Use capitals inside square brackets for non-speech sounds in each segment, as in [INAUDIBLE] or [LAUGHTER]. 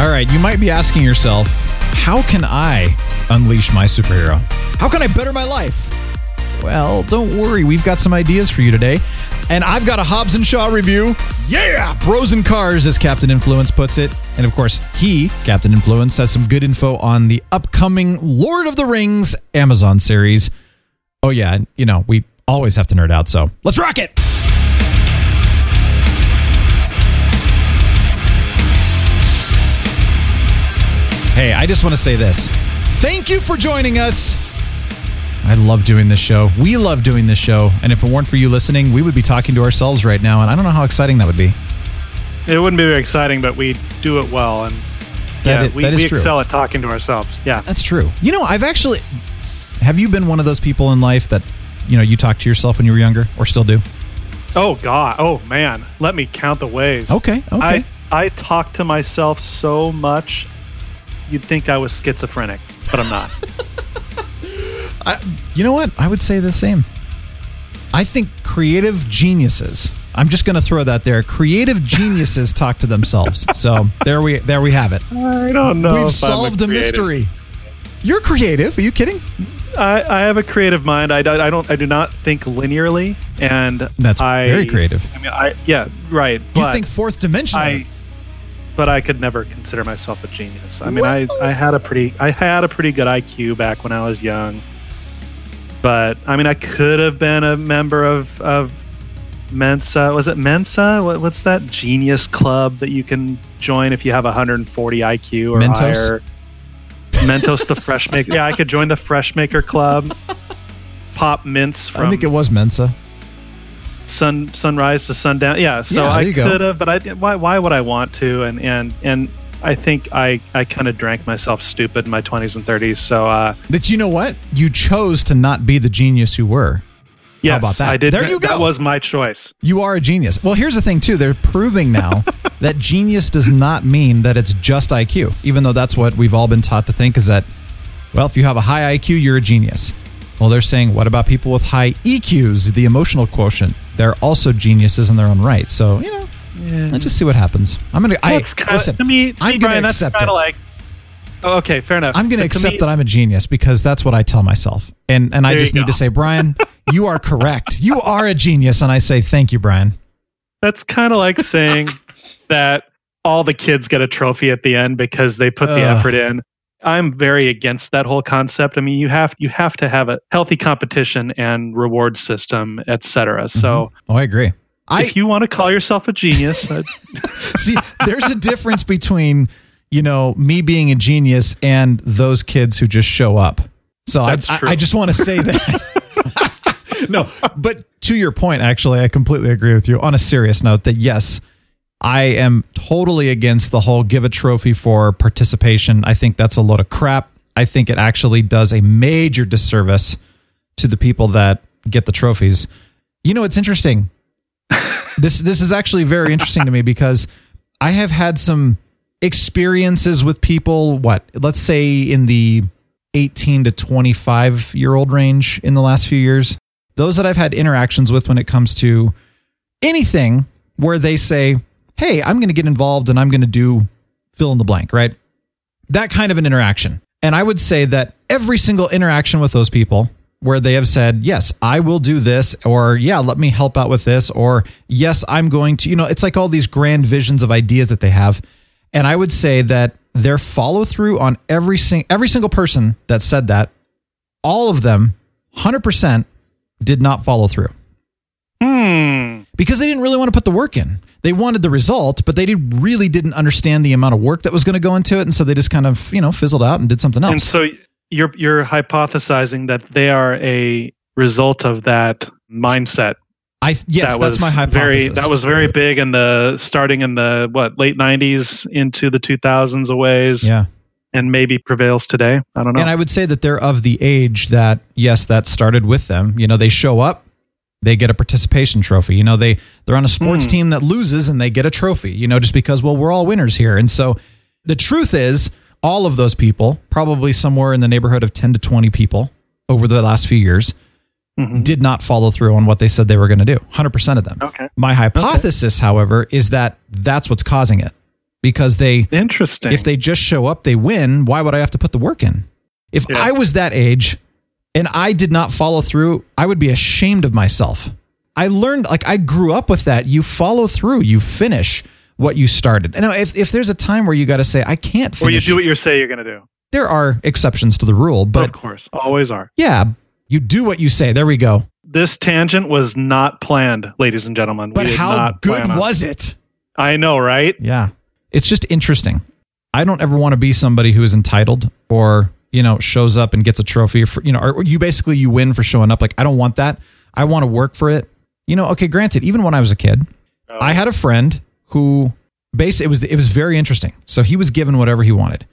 All right, you might be asking yourself, how can I unleash my superhero? How can I better my life? Well, don't worry, we've got some ideas for you today. And I've got a Hobbs and Shaw review. Yeah! Bros and Cars, as Captain Influence puts it. And of course, he, Captain Influence, has some good info on the upcoming Lord of the Rings Amazon series. Oh, yeah, you know, we always have to nerd out, so let's rock it! Hey, I just want to say this. Thank you for joining us. I love doing this show. We love doing this show. And if it weren't for you listening, we would be talking to ourselves right now. And I don't know how exciting that would be. It wouldn't be very exciting, but we do it well. And That yeah, is- we, we excel at talking to ourselves. Yeah. That's true. You know, I've actually. Have you been one of those people in life that, you know, you talked to yourself when you were younger or still do? Oh, God. Oh, man. Let me count the ways. Okay. Okay. I, I talk to myself so much, you'd think I was schizophrenic, but I'm not. [LAUGHS] I, you know what? I would say the same. I think creative geniuses. I'm just going to throw that there. Creative geniuses talk to themselves. [LAUGHS] So there we there we have it. I don't know. We've solved a creative. mystery. You're creative. Are you kidding? I, I have a creative mind. I, I don't. I do not think linearly, and That's I, very creative. I mean, I yeah, right. You think fourth dimensional? But I could never consider myself a genius. I mean, I, I had a pretty I had a pretty good IQ back when I was young. But I mean, I could have been a member of of Mensa. Was it Mensa? What, what's that genius club that you can join if you have 140 IQ or Mentos? higher? Mentos, the Freshmaker. [LAUGHS] Yeah, I could join the Freshmaker club. Pop mints from I think it was Mensa. Sun sunrise to sundown. Yeah, so Yeah, I could have, but I why why would I want to? And and and I think I I kind of drank myself stupid in my twenties and thirties. So uh, But you know what? You chose to not be the genius you were. yes, about that? I did. There you go. That was my choice. You are a genius. Well, here's the thing too. They're proving now [LAUGHS] that genius does not mean that it's just IQ, even though that's what we've all been taught to think is that well, if you have a high IQ, you're a genius. Well, they're saying what about people with high EQs, the emotional quotient? They're also geniuses in their own right. So, you know, let's just see what happens. I'm going to I That's kind listen, to me, to I'm me, gonna That's accept kind it. like. Oh, okay, fair enough. I'm going to But accept me- that I'm a genius because that's what I tell myself. And and I just need go. to say, Brian, [LAUGHS] you are correct. You are a genius and I say thank you, Brian. That's kind of like saying [LAUGHS] that all the kids get a trophy at the end because they put the Ugh. effort in. I'm very against that whole concept. I mean, you have you have to have a healthy competition and reward system, et cetera. So, mm-hmm. Oh, I agree. I if you want to call yourself a genius, [LAUGHS] see there's a difference between, you know, me being a genius and those kids who just show up. So I, I. I just want to say that. [LAUGHS] no, but to your point, actually, I completely agree with you. On a serious note, that yes, I am totally against the whole give a trophy for participation. I think that's a load of crap. I think it actually does a major disservice to the people that get the trophies. You know, it's interesting. [LAUGHS] this this is actually very interesting to me because I have had some experiences with people. What let's say in the eighteen to twenty five year old range in the last few years. Those that I've had interactions with when it comes to anything where they say, "Hey, I'm going to get involved and I'm going to do fill in the blank," right? That kind of an interaction. And I would say that every single interaction with those people where they have said, Yes, I will do this, or Yeah, let me help out with this, or Yes, I'm going to, you know, it's like all these grand visions of ideas that they have. And I would say that their follow through on every, sing- every single person that said that, all of them, 100%, did not follow through hmm, because they didn't really want to put the work in. They wanted the result, but they did, really didn't understand the amount of work that was going to go into it, and so they just kind of you know fizzled out and did something else. and so you're you're hypothesizing that they are a result of that mindset. I yes, that that's my hypothesis. Very, that was very big in the starting in the what late '90s into the 2000s a ways. yeah. and maybe prevails today. I don't know. And I would say that they're of the age that, yes, that started with them. You know, they show up, they get a participation trophy. You know, they they're on a sports Hmm. team that loses and they get a trophy. You know, just because well, we're all winners here. And so the truth is, all of those people, probably somewhere in the neighborhood of ten to twenty people over the last few years, Mhm. did not follow through on what they said they were going to do. Hundred percent of them. Okay. My hypothesis, however, is that that's what's causing it because they Interesting. if they just show up, they win. Why would I have to put the work in? If Yeah. I was that age and I did not follow through, I would be ashamed of myself. I learned, like, I grew up with that. You follow through, you finish what you started. And now, if, if there's a time where you got to say, I can't or you do what you say you're going to do. there are exceptions to the rule, but. of course, always are. yeah, you do what you say. There we go. This tangent was not planned, ladies and gentlemen. But we how not good on- was it? I know, right? Yeah. It's just interesting. I don't ever want to be somebody who is entitled or, you know, shows up and gets a trophy for, you know, or you basically you win for showing up. Like I don't want that. I want to work for it. You know, okay, granted, even when I was a kid, oh. I had a friend who basically it was it was very interesting. So he was given whatever he wanted.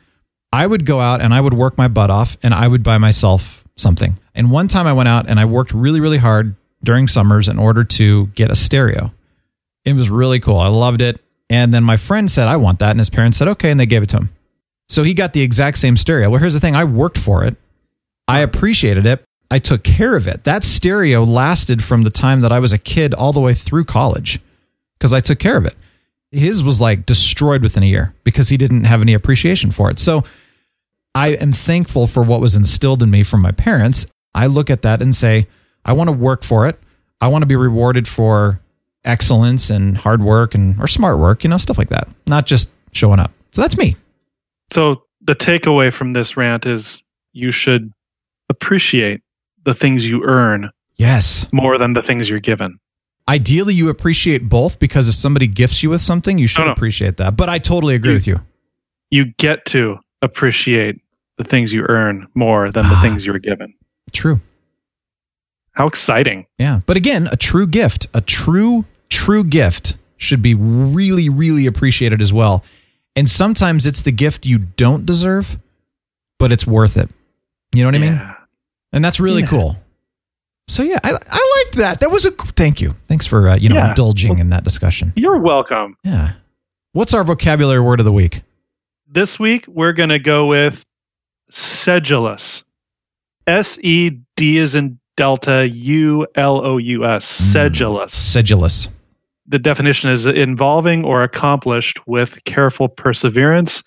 I would go out and I would work my butt off and I would buy myself something. And one time I went out and I worked really, really hard during summers in order to get a stereo. It was really cool. I loved it. And then my friend said, I want that. And his parents said, okay. And they gave it to him. So he got the exact same stereo. Well, here's the thing I worked for it, I appreciated it. I took care of it. That stereo lasted from the time that I was a kid all the way through college because I took care of it. His was like destroyed within a year because he didn't have any appreciation for it. So I am thankful for what was instilled in me from my parents. I look at that and say, I want to work for it. I want to be rewarded for excellence and hard work and or smart work, you know, stuff like that. Not just showing up. So that's me. So the takeaway from this rant is you should appreciate the things you earn Yes. more than the things you're given. Ideally, you appreciate both because if somebody gifts you with something, you should No, no. appreciate that. But I totally agree You- with you. You get to appreciate the things you earn more than the Ah. things you were given. True. How exciting. Yeah. But again, a true gift, a true, true gift should be really, really appreciated as well. And sometimes it's the gift you don't deserve, but it's worth it. You know what I mean? Yeah. And that's really Yeah. cool. So yeah, I, I liked that. That was a thank you. Thanks for uh, you know Yeah. indulging in that discussion. You're welcome. Yeah. What's our vocabulary word of the week? This week we're going to go with sedulous. S E D is in Delta U L O U S. Sedulous. Sedulous. The definition is involving or accomplished with careful perseverance,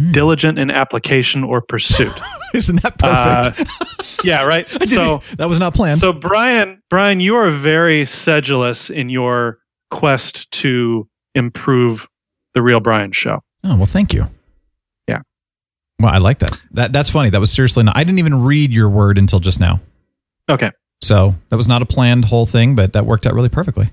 Mm. diligent in application or pursuit. [LAUGHS] Isn't that perfect? Uh, yeah, right. [LAUGHS] So, that was not planned. so Brian, Brian, you are very sedulous in your quest to improve the Real Brian show. oh well, thank you. Yeah. Well, I like that. That that's funny. That was seriously not. I didn't even read your word until just now. Okay, So that was not a planned whole thing, but that worked out really perfectly.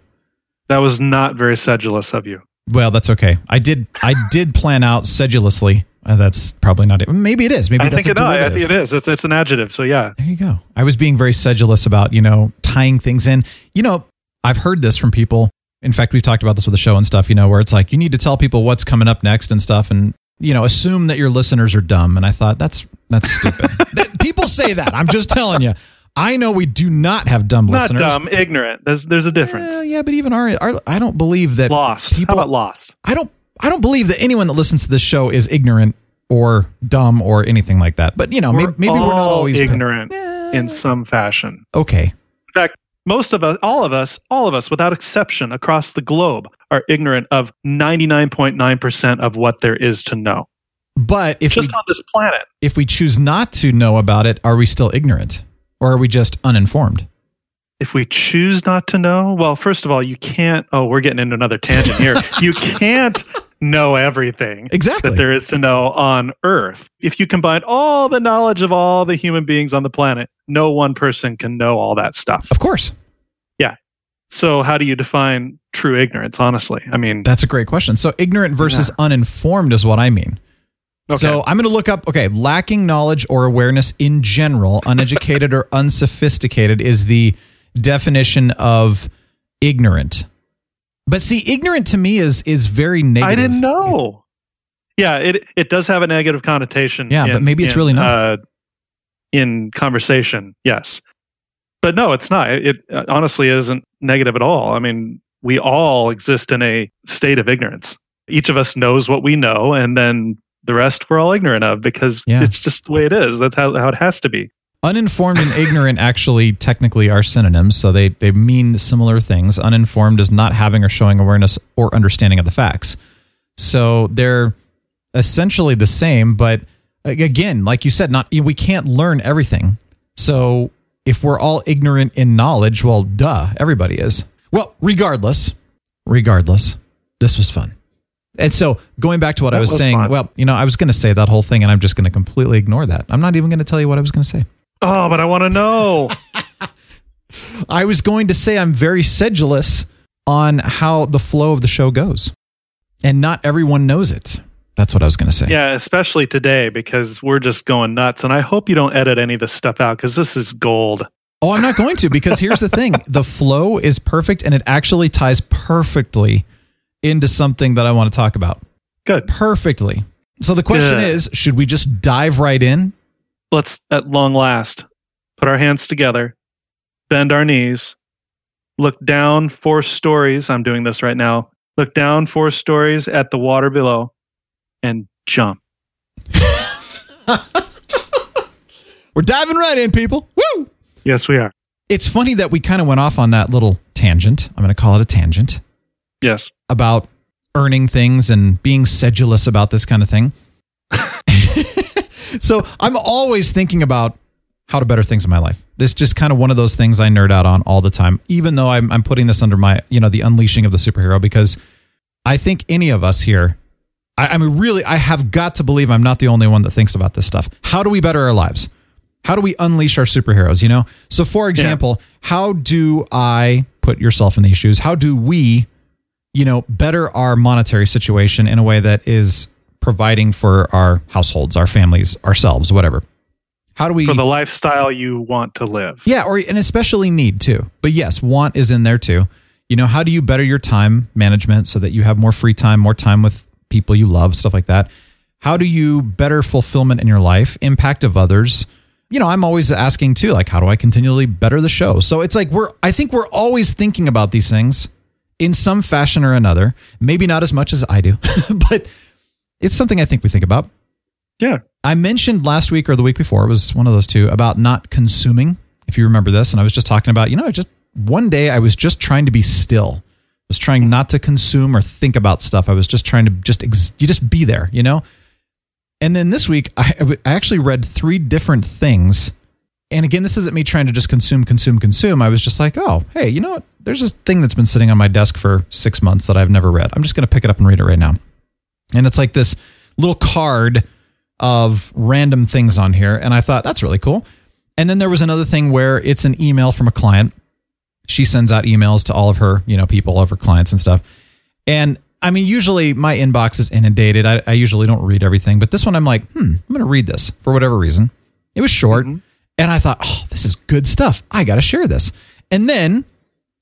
That was not very sedulous of you. Well, that's okay. I did. I did plan out sedulously. Uh, that's probably not it. Maybe it is. Maybe I that's think a it. No, I think it is. It's, it's an adjective. So yeah, There you go. I was being very sedulous about, you know, tying things in. You know, I've heard this from people. In fact, we've talked about this with the show and stuff, you know, where it's like you need to tell people what's coming up next and stuff and, you know, assume that your listeners are dumb. And I thought that's that's stupid. [LAUGHS] People say that. I'm just telling you. I know we do not have dumb listeners. not listeners. dumb, ignorant. There's there's a difference. Yeah, but even our, our I don't believe that lost. people How about lost? I don't I don't believe that anyone that listens to this show is ignorant or dumb or anything like that. But you know, maybe, We're maybe we're not always ignorant in some fashion. Okay. In fact, most of us, all of us, all of us, without exception, across the globe, are ignorant of 99.9% of what there is to know. But if Just we, on this planet. if we choose not to know about it, are we still ignorant or are we just uninformed? If we choose not to know, well, first of all, you can't. Oh, we're getting into another tangent here. [LAUGHS] you can't know everything Exactly. that there is to know on Earth. If you combine all the knowledge of all the human beings on the planet, no one person can know all that stuff. Of course. Yeah. So, how do you define true ignorance, honestly? I mean, That's a great question. So ignorant versus uninformed is what I mean. Okay. So I'm going to look up, okay, lacking knowledge or awareness in general, uneducated or unsophisticated is the definition of ignorant. But see, ignorant to me is is very negative. I didn't know. yeah, it it does have a negative connotation. Yeah, but maybe it's really not. Uh, in conversation, yes, but no, it's not. It, it honestly isn't negative at all. I mean, we all exist in a state of ignorance. Each of us knows what we know, and then the rest we're all ignorant of because Yeah. it's just the way it is. That's how, how it has to be. Uninformed and ignorant actually technically are synonyms, so they, they mean similar things. Uninformed is not having or showing awareness or understanding of the facts. So they're essentially the same, but again, like you said, not we can't learn everything. So if we're all ignorant in knowledge, well, duh, everybody is. Well, regardless, regardless, this was fun. And so going back to what I was, was saying, fun. well, you know, I was going to say that whole thing and I'm just going to completely ignore that. I'm not even going to tell you what I was going to say. Oh, but I want to know. [LAUGHS] I was going to say I'm very sedulous on how the flow of the show goes. And not everyone knows it. That's what I was going to say. yeah, especially today because we're just going nuts. And I hope you don't edit any of this stuff out because this is gold. Oh, I'm not going to because here's the thing [LAUGHS] the flow is perfect and it actually ties perfectly into something that I want to talk about. Good. Perfectly. So the question Good. is should we just dive right in? Let's, at long last, put our hands together, bend our knees, look down four stories. I'm doing this right now. Look down four stories at the water below and jump. [LAUGHS] We're diving right in, people. Woo! Yes, we are. It's funny that we kind of went off on that little tangent. I'm going to call it a tangent. Yes. about earning things and being sedulous about this kind of thing. [LAUGHS] so I'm always thinking about how to better things in my life. This just kind of one of those things I nerd out on all the time, even though I'm, I'm putting this under my, you know, the unleashing of the superhero, because I think any of us here, I, I mean, really, I have got to believe I'm not the only one that thinks about this stuff. How do we better our lives? How do we unleash our superheroes? You know? So, for example, how do I put yourself in these shoes? How do we you know, better our monetary situation in a way that is providing for our households, our families, ourselves, whatever. How do we For the lifestyle you want to live. Yeah, or and especially need too. But yes, want is in there too. You know, how do you better your time management so that you have more free time, more time with people you love, stuff like that? How do you better fulfillment in your life, impact of others? You know, I'm always asking too, like, how do I continually better the show? So it's like we're, I think we're always thinking about these things in some fashion or another. Maybe not as much as I do, [LAUGHS] but it's something I think we think about. Yeah. I mentioned last week or the week before, it was one of those two, about not consuming, if you remember this. And I was just talking about, you know, just one day I was just trying to be still. I was trying not to consume or think about stuff. I was just trying to just, ex- you just be there, you know? And then this week, I, I actually read three different things. And again, this isn't me trying to just consume, consume, consume. I was just like, oh, hey, you know what? There's this thing that's been sitting on my desk for six months that I've never read. I'm just going to pick it up and read it right now. And it's like this little card of random things on here. And I thought, that's really cool. And then there was another thing where it's an email from a client. She sends out emails to all of her, you know, people, all of her clients and stuff. And I mean, usually my inbox is inundated. I, I usually don't read everything, but this one I'm like, hmm, I'm going to read this for whatever reason. It was short. And I thought, oh, this is good stuff. I got to share this. And then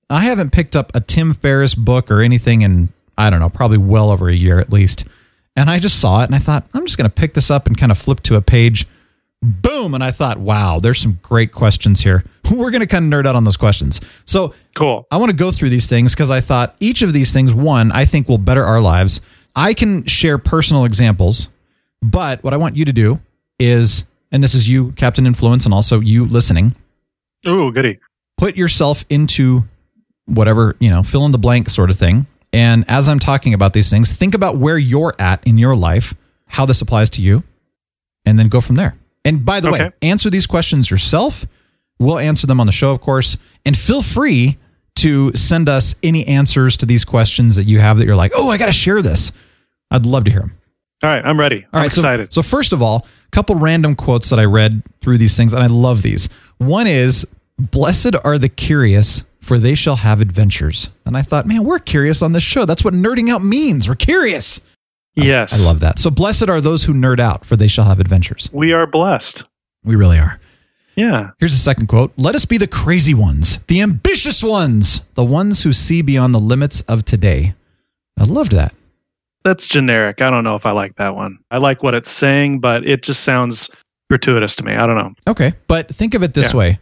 I haven't picked up a Tim Ferriss book or anything in, I don't know, probably well over a year at least. And I just saw it and I thought, I'm just going to pick this up and kind of flip to a page. Boom. And I thought, wow, there's some great questions here. [LAUGHS] We're going to kind of nerd out on those questions. So Cool. I want to go through these things because I thought each of these things, one, I think will better our lives. I can share personal examples, but what I want you to do is, and this is you, Captain Influence, and also you listening, Ooh, goody. put yourself into whatever, you know, fill in the blank sort of thing. And as I'm talking about these things, think about where you're at in your life, how this applies to you, and then go from there. And by the way, answer these questions yourself. We'll answer them on the show, of course. And feel free to send us any answers to these questions that you have that you're like, oh, I got to share this. I'd love to hear them. All right, I'm ready. All right, I'm so- excited. So, first of all, a couple random quotes that I read through these things, and I love these. One is, "Blessed are the curious, for they shall have adventures." And I thought, man, we're curious on this show. That's what nerding out means. We're curious. yes. I love that. So, blessed are those who nerd out, for they shall have adventures. We are blessed. We really are. Yeah. Here's a second quote Let us be the crazy ones, the ambitious ones, the ones who see beyond the limits of today. I loved that. that's generic. I don't know if I like that one. I like what it's saying, but it just sounds gratuitous to me. I don't know. Okay, but think of it this Yeah. way: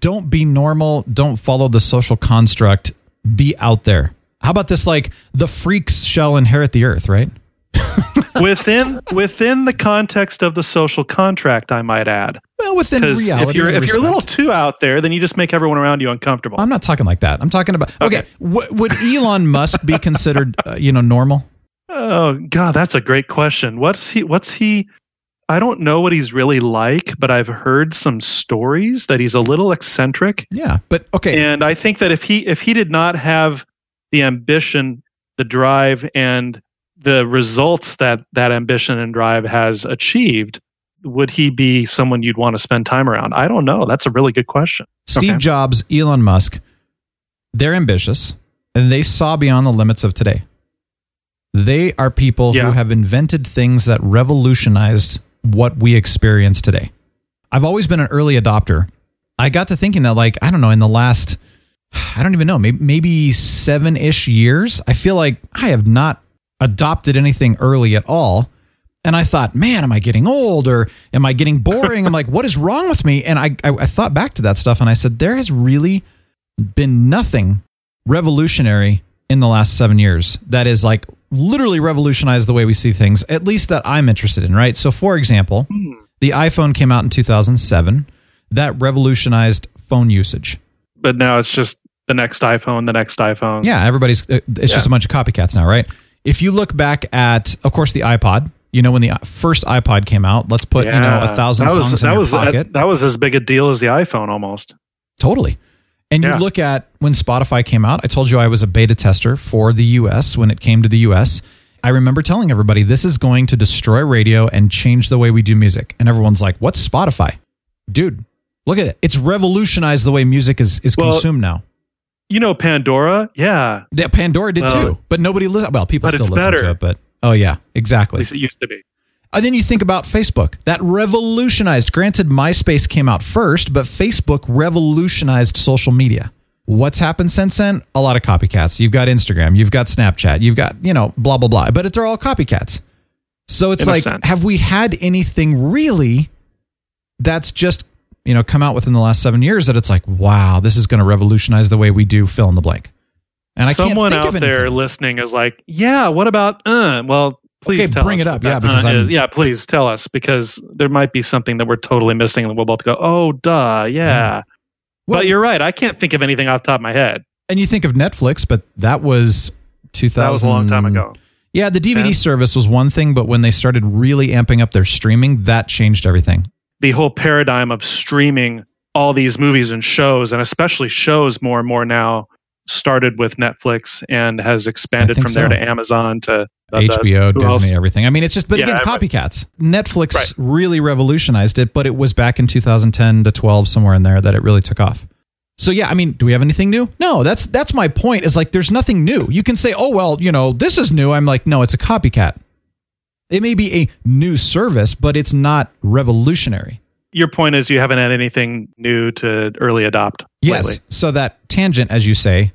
don't be normal. Don't follow the social construct. Be out there. How about this? Like the freaks shall inherit the earth, right? [LAUGHS] within within the context of the social contract, I might add. Well, within reality, if you're if you're a little too out there, then you just make everyone around you uncomfortable. I'm not talking like that. I'm talking about okay. Okay. W- would Elon Musk be considered, uh, you know, normal? [LAUGHS] Oh God, that's a great question. What's he? What's he? I don't know what he's really like, but I've heard some stories that he's a little eccentric, Yeah, but okay. and I think that if he if he did not have the ambition, the drive, and the results that that ambition and drive has achieved, would he be someone you'd want to spend time around? I don't know. That's a really good question. Steve Okay. Jobs, Elon Musk, they're ambitious and they saw beyond the limits of today. They are people Yeah. who have invented things that revolutionized what we experience today. I've always been an early adopter. I got to thinking that, like, I don't know, in the last, I don't even know, maybe, maybe seven ish years, I feel like I have not adopted anything early at all. And I thought, man, am I getting old or am I getting boring? I'm like, [LAUGHS] what is wrong with me? And I, I, I thought back to that stuff and I said, there has really been nothing revolutionary in the last seven years that is like literally revolutionized the way we see things, at least that I'm interested in, right? So, for example, the iPhone came out in 2007. That revolutionized phone usage. But now it's just the next iPhone, the next iPhone. Yeah, everybody's, uh, it's just a bunch of copycats now, right? If you look back at, of course, the iPod, you know, when the first iPod came out, let's put, you know, a thousand that songs was, in that your was pocket. that was as big a deal as the iPhone almost. Totally. And Yeah. you look at when Spotify came out, I told you I was a beta tester for the US when it came to the US. I remember telling everybody this is going to destroy radio and change the way we do music. And everyone's like, "What's Spotify?" Dude, look at it. It's revolutionized the way music is is Well, consumed now. You know Pandora? Yeah. Yeah, Pandora did Well, too. But nobody li- well, people still listen to it, but oh yeah, exactly. At least it used to be. And then you think about Facebook. That revolutionized. Granted, MySpace came out first, but Facebook revolutionized social media. What's happened since then? A lot of copycats. You've got Instagram, you've got Snapchat, you've got, you know, blah, blah, blah. But they're all copycats. So it's In like, have we had anything really that's just, you know, come out within the last seven years that it's like, wow, this is going to revolutionize the way we do fill in the blank? And I Someone can't think out there listening is like, yeah, what about uh? Well, please Okay, tell bring us it up. Yeah, because uh yeah, please tell us because there might be something that we're totally missing and we'll both go, oh, duh, yeah. Well- but you're right. I can't think of anything off the top of my head. And you think of Netflix, but that was 2000. That was a long time ago. Yeah, the DVD Yeah. service was one thing, but when they started really amping up their streaming, that changed everything. The whole paradigm of streaming all these movies and shows, and especially shows more and more now, started with Netflix and has expanded from there so. to Amazon to uh, the- HBO, Disney, else? everything. I mean, it's just, but Yeah, again, right. copycats. Netflix Right. really revolutionized it, but it was back in 2010 to 12, somewhere in there, that it really took off. So yeah, I mean, do we have anything new? No, that's that's my point. Is like there's nothing new. You can say, oh well, you know, this is new. I'm like, no, it's a copycat. It may be a new service, but it's not revolutionary. Your point is you haven't had anything new to early adopt. Yes. lately, So that tangent, as you say,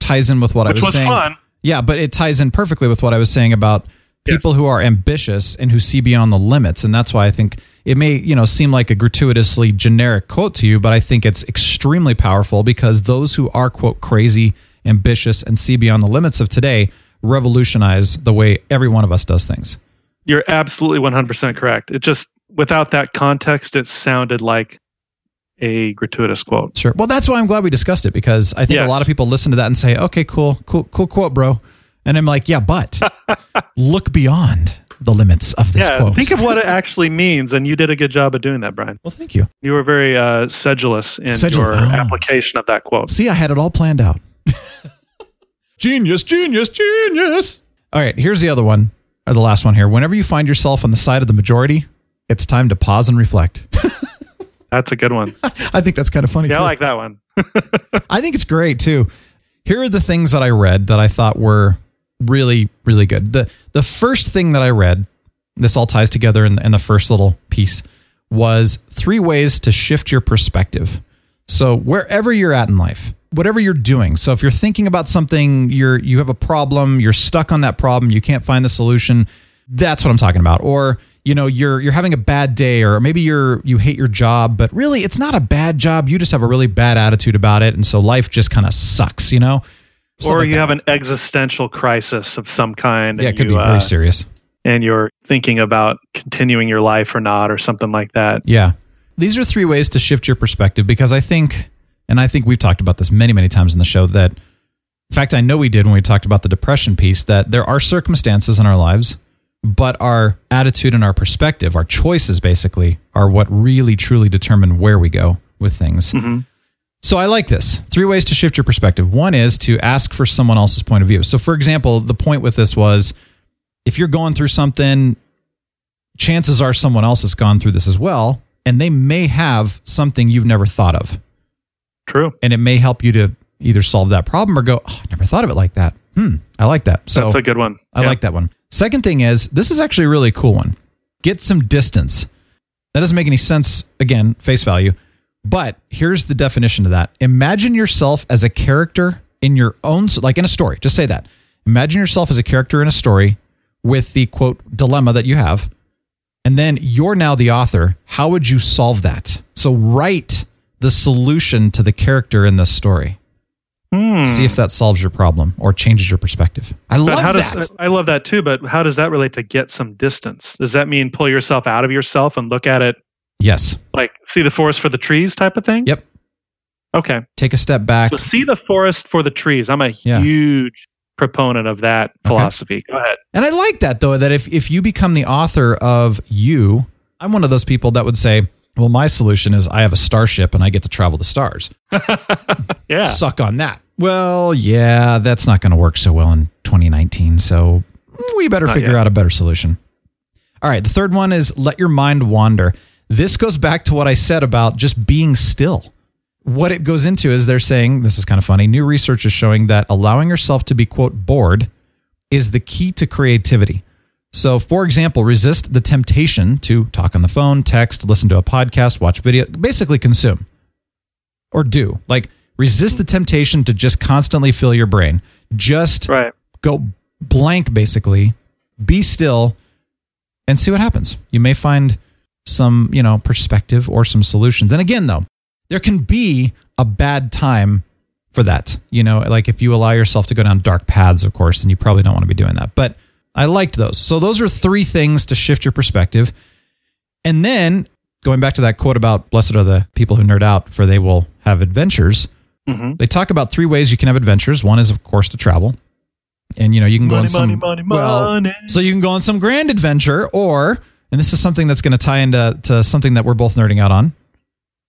ties in with what which I was, was saying. fun. Yeah, but it ties in perfectly with what I was saying about Yes. people who are ambitious and who see beyond the limits. And that's why I think it may, you know, seem like a gratuitously generic quote to you, but I think it's extremely powerful because those who are quote crazy, ambitious, and see beyond the limits of today revolutionize the way every one of us does things. You're absolutely 100% correct. It just, without that context, it sounded like a gratuitous quote. Sure. Well, that's why I'm glad we discussed it because I think a lot of people listen to that and say, "Okay, cool, cool, cool quote, bro." And I'm like, "Yeah, but [LAUGHS] look beyond the limits of this yeah, quote." think of what it actually means. And you did a good job of doing that, Brian. well, thank you. You were very uh, sedulous in Sedulous. your Oh. application of that quote. See, I had it all planned out. [LAUGHS] genius, genius, genius. All right, here's the other one, or the last one here. Whenever you find yourself on the side of the majority, it's time to pause and reflect. [LAUGHS] That's a good one. [LAUGHS] I think that's kind of funny Yeah, too. I like that one. [LAUGHS] I think it's great too. Here are the things that I read that I thought were really, really good. The the first thing that I read, this all ties together in, in the first little piece, was three ways to shift your perspective. So wherever you're at in life, whatever you're doing. So if you're thinking about something, you're you have a problem, you're stuck on that problem, you can't find the solution. That's what I'm talking about. Or you know you're you're having a bad day or maybe you're you hate your job but really it's not a bad job you just have a really bad attitude about it and so life just kind of sucks you know Stuff or like you that. have an existential crisis of some kind. yeah it could you, be very uh, serious and you're thinking about continuing your life or not, or something like that. Yeah. These are three ways to shift your perspective because I think, and I think we've talked about this many, many times in the show that, in fact, I know we did when we talked about the depression piece, that there are circumstances in our lives, but our attitude and our perspective, our choices basically, are what really truly determine where we go with things. So I like this. Three ways to shift your perspective. One is to ask for someone else's point of view. So, for example, the point with this was if you're going through something, chances are someone else has gone through this as well, and they may have something you've never thought of. True. And it may help you to either solve that problem or go, oh, I never thought of it like that. Hmm, I like that. So That's a good one. I Yeah. like that one. Second thing is, this is actually a really cool one. Get some distance. That doesn't make any sense, again, face value. But here's the definition of that Imagine yourself as a character in your own, like in a story. Just say that. Imagine yourself as a character in a story with the quote dilemma that you have. And then you're now the author. How would you solve that? So write the solution to the character in this story. Hmm. See if that solves your problem or changes your perspective. I But love how that. does I love that too? But how does that relate to get some distance? Does that mean pull yourself out of yourself and look at it yes. like see the forest for the trees type of thing? Yep. Okay. Take a step back. So see the forest for the trees. I'm a Yeah. huge proponent of that philosophy. Go ahead. And I like that though, that if, if you become the author of you, I'm one of those people that would say, well, my solution is I have a starship and I get to travel the stars. [LAUGHS] Yeah. Suck on that. Well, yeah, that's not going to work so well in 2019. So we better Not figure yet. out a better solution. All right. The third one is let your mind wander. This goes back to what I said about just being still. What it goes into is they're saying, this is kind of funny. New research is showing that allowing yourself to be, quote, bored is the key to creativity. So, for example, resist the temptation to talk on the phone, text, listen to a podcast, watch video, basically consume or do. Like, resist the temptation to just constantly fill your brain. Just Right. go blank, basically, be still, and see what happens. You may find some, you know, perspective or some solutions. And again, though, there can be a bad time for that. You know, like if you allow yourself to go down dark paths, of course, then you probably don't want to be doing that. But I liked those. So those are three things to shift your perspective. And then going back to that quote about blessed are the people who nerd out, for they will have adventures. Mhm. They talk about three ways you can have adventures. One is, of course, to travel. And you know, you can go Money, on some money, well, so you can go on some grand adventure, or and this is something that's going to tie into to something that we're both nerding out on,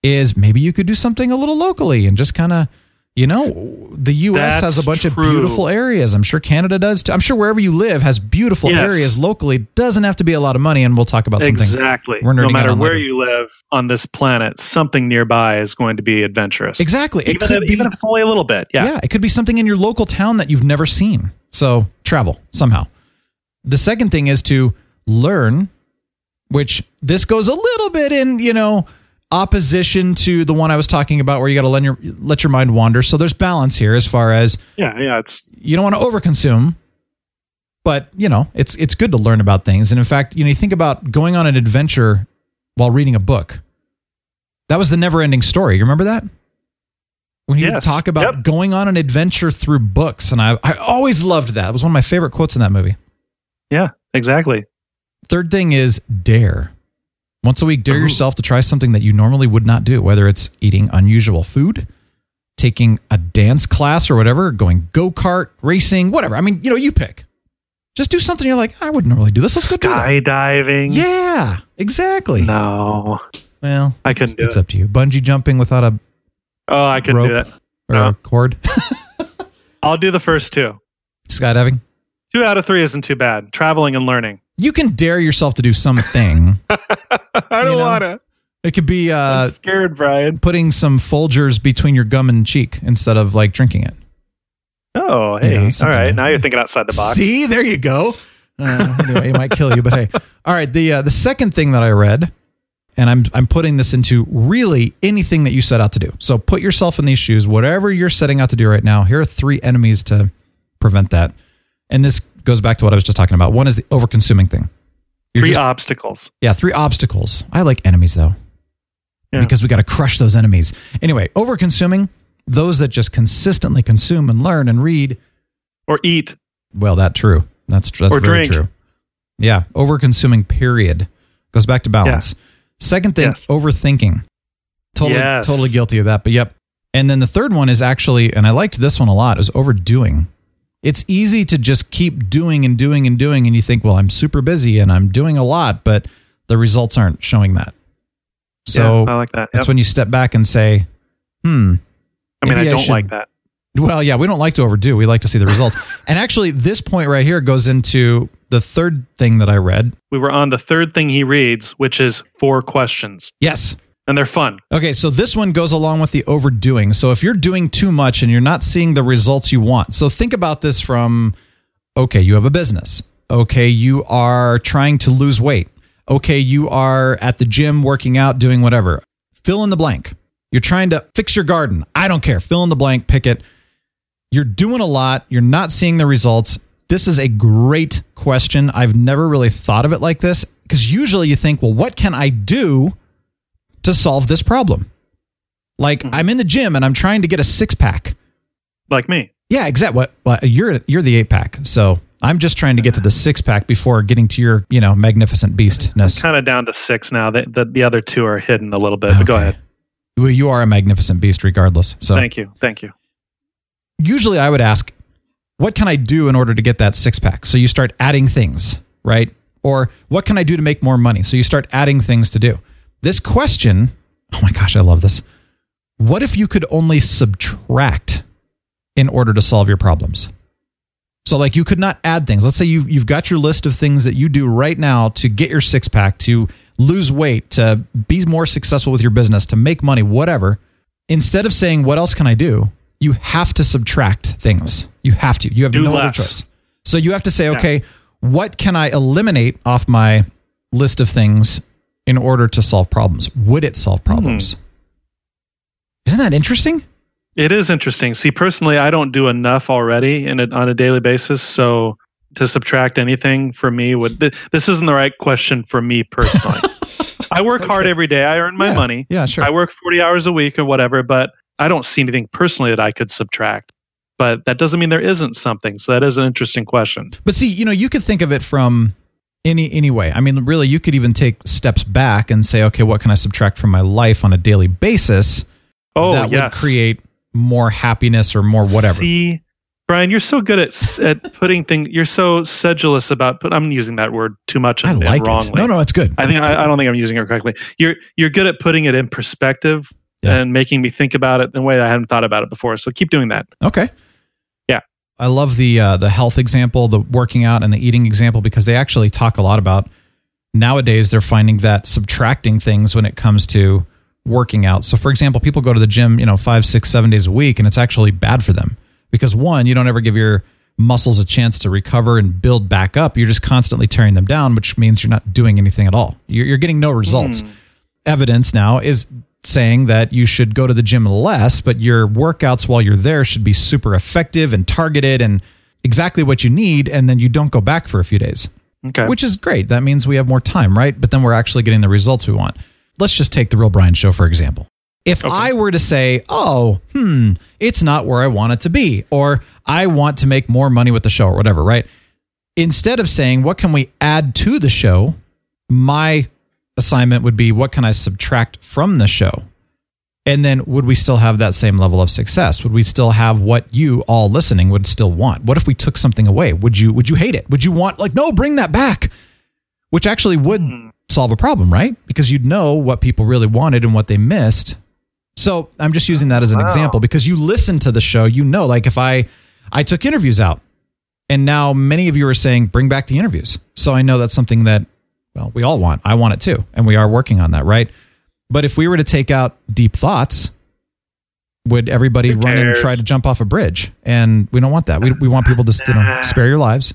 is maybe you could do something a little locally and just kind of, you know, the U.S. has a That's bunch of beautiful areas. I'm sure Canada does. Too. I'm sure wherever you live has beautiful Yes. areas locally. Doesn't have to be a lot of money, and we'll talk about something. Exactly. We're no matter where later. you live on this planet, something nearby is going to be adventurous. Exactly. It Even, could if, be- even if it's only a little bit. Yeah. Yeah, it could be something in your local town that you've never seen. So travel somehow. The second thing is to learn, which this goes a little bit in, you know, opposition to the one I was talking about where you got to let your let your mind wander. So there's balance here as far as Yeah. Yeah. It's you don't want to overconsume, but you know, it's it's good to learn about things. And in fact, you know, you think about going on an adventure while reading a book. That was the never-ending story. You remember that? When you Yes. talk about Yep. going on an adventure through books, and I I always loved that. It was one of my favorite quotes in that movie. yeah. Exactly. Third thing is dare. Once a week, dare Ooh. yourself to try something that you normally would not do, whether it's eating unusual food, taking a dance class or whatever, going go kart, racing, whatever. I mean, you know, you pick. Just do something you're like, I wouldn't normally do this. Let's go do that. Skydiving. Yeah, exactly. No. Well, I it's- couldn't do It's it. up to you. Bungee jumping without a Oh, I couldn't do that. or No. a cord. [LAUGHS] [LAUGHS] I'll do the first two. Skydiving. Two out of three isn't too bad. Traveling and learning. You can dare yourself to do something. [LAUGHS] I don't want to. it could be uh, I'm scared, Brian. putting some Folgers between your gum and cheek instead of like drinking it. Oh, hey. Yeah, All something right. like- Now you're thinking outside the box. See, there you go. Uh, anyway, it might kill you, but hey. All right. The uh, the second thing that I read, and I'm I'm putting this into really anything that you set out to do. So put yourself in these shoes, whatever you're setting out to do right now. Here are three enemies to prevent that. And this goes back to what I was just talking about. One is the over-consuming thing. You're Three just- obstacles. yeah, three obstacles. I like enemies though. Yeah. Because we got to crush those enemies. Anyway, over consuming, those that just consistently consume and learn and read. Or eat. Well, that true. That's that's Or very drink. true. Yeah, over consuming period goes back to balance. Second thing, Yes. overthinking. Totally Yes. totally guilty of that, but yep. And then the third one is actually and I liked this one a lot, is overdoing. It's easy to just keep doing and doing and doing and you think, "Well, I'm super busy and I'm doing a lot," but the results aren't showing that. So Yeah, I like that. that's Yep. when you step back and say, "Hmm, I mean, I don't should- like that. well, yeah, we don't like to overdo. We like to see the results." [LAUGHS] and actually, this point right here goes into the third thing that I read. We were on the third thing he reads, which is four questions, Yes. And they're fun. Okay, so this one goes along with the overdoing. So if you're doing too much and you're not seeing the results you want, so think about this from okay, you have a business. Okay, you are trying to lose weight. Okay, you are at the gym working out, doing whatever. Fill in the blank. You're trying to fix your garden. I don't care. Fill in the blank, pick it. You're doing a lot, you're not seeing the results. This is a great question. I've never really thought of it like this because usually you think, well, what can I do to solve this problem? Like mm-hmm. I'm in the gym and I'm trying to get a six pack. Like me. Yeah, exactly. What well, you're you're the eight pack, so I'm just trying to get to the six pack before getting to your you know magnificent beastness. Kind of down to six now. The, the, the other two are hidden a little bit, but go ahead. Well, you are a magnificent beast, regardless. So Thank you. Thank you. usually I would ask, what can I do in order to get that six pack? So you start adding things, right? Or what can I do to make more money? So you start adding things to do. This question, oh my gosh, I love this. What if you could only subtract in order to solve your problems? So like you could not add things. Let's say you've you've got your list of things that you do right now to get your six pack, to lose weight, to be more successful with your business, to make money, whatever. Instead of saying what else can I do, you have to subtract things. You have to. You have Do no other choice. So you have to say, okay, what can I eliminate off my list of things in order to solve problems? Would it solve hmm. problems? Isn't that interesting? It is interesting. See, personally, I don't do enough already in a, on a daily basis. So to subtract anything for me would th- this isn't the right question for me personally. [LAUGHS] I work hard every day. I earn my Yeah. money. Yeah, sure. I work 40 hours a week or whatever, but I don't see anything personally that I could subtract. But that doesn't mean there isn't something. So that is an interesting question. But see, you know, you could think of it from any any way. I mean, really, you could even take steps back and say, okay, what can I subtract from my life on a daily basis Oh, that yes. would create more happiness or more whatever? See, Brian, you're so good at at putting things. You're so sedulous about. But I'm using that word too much I and like wrongly. it. No, no, it's good. I think I, I don't think I'm using it correctly. You're you're good at putting it in perspective Yeah. and making me think about it in a way I hadn't thought about it before. So keep doing that. Okay. I love the uh, the health example, the working out, and the eating example because they actually talk a lot about nowadays. They're finding that subtracting things when it comes to working out. So, for example, people go to the gym, you know, five, six, seven days a week, and it's actually bad for them because one, you don't ever give your muscles a chance to recover and build back up. You're just constantly tearing them down, which means you're not doing anything at all. You're, you're getting no results. Evidence now is saying that you should go to the gym less, but your workouts while you're there should be super effective and targeted and exactly what you need. And then you don't go back for a few days, Okay. which is great. That means we have more time, right? But then we're actually getting the results we want. Let's just take the Real Brian show, for example. If I were to say, oh, hmm, it's not where I want it to be, or I want to make more money with the show, or whatever, right? Instead of saying, what can we add to the show? My assignment would be, what can I subtract from the show? And then would we still have that same level of success? Would we still have what you all listening would still want? What if we took something away? Would you would you hate it? Would you want like no, bring that back? Which actually would hmm. solve a problem, right? Because you'd know what people really wanted and what they missed. So I'm just using that as an example because you listen to the show, you know, like if I I took interviews out and now many of you are saying bring back the interviews. So I know that's something that well, we all want. I want it too, and we are working on that, right? But if we were to take out deep thoughts, would everybody run and try to jump off a bridge? And we don't want that. We, we want people to you know, [LAUGHS] spare your lives.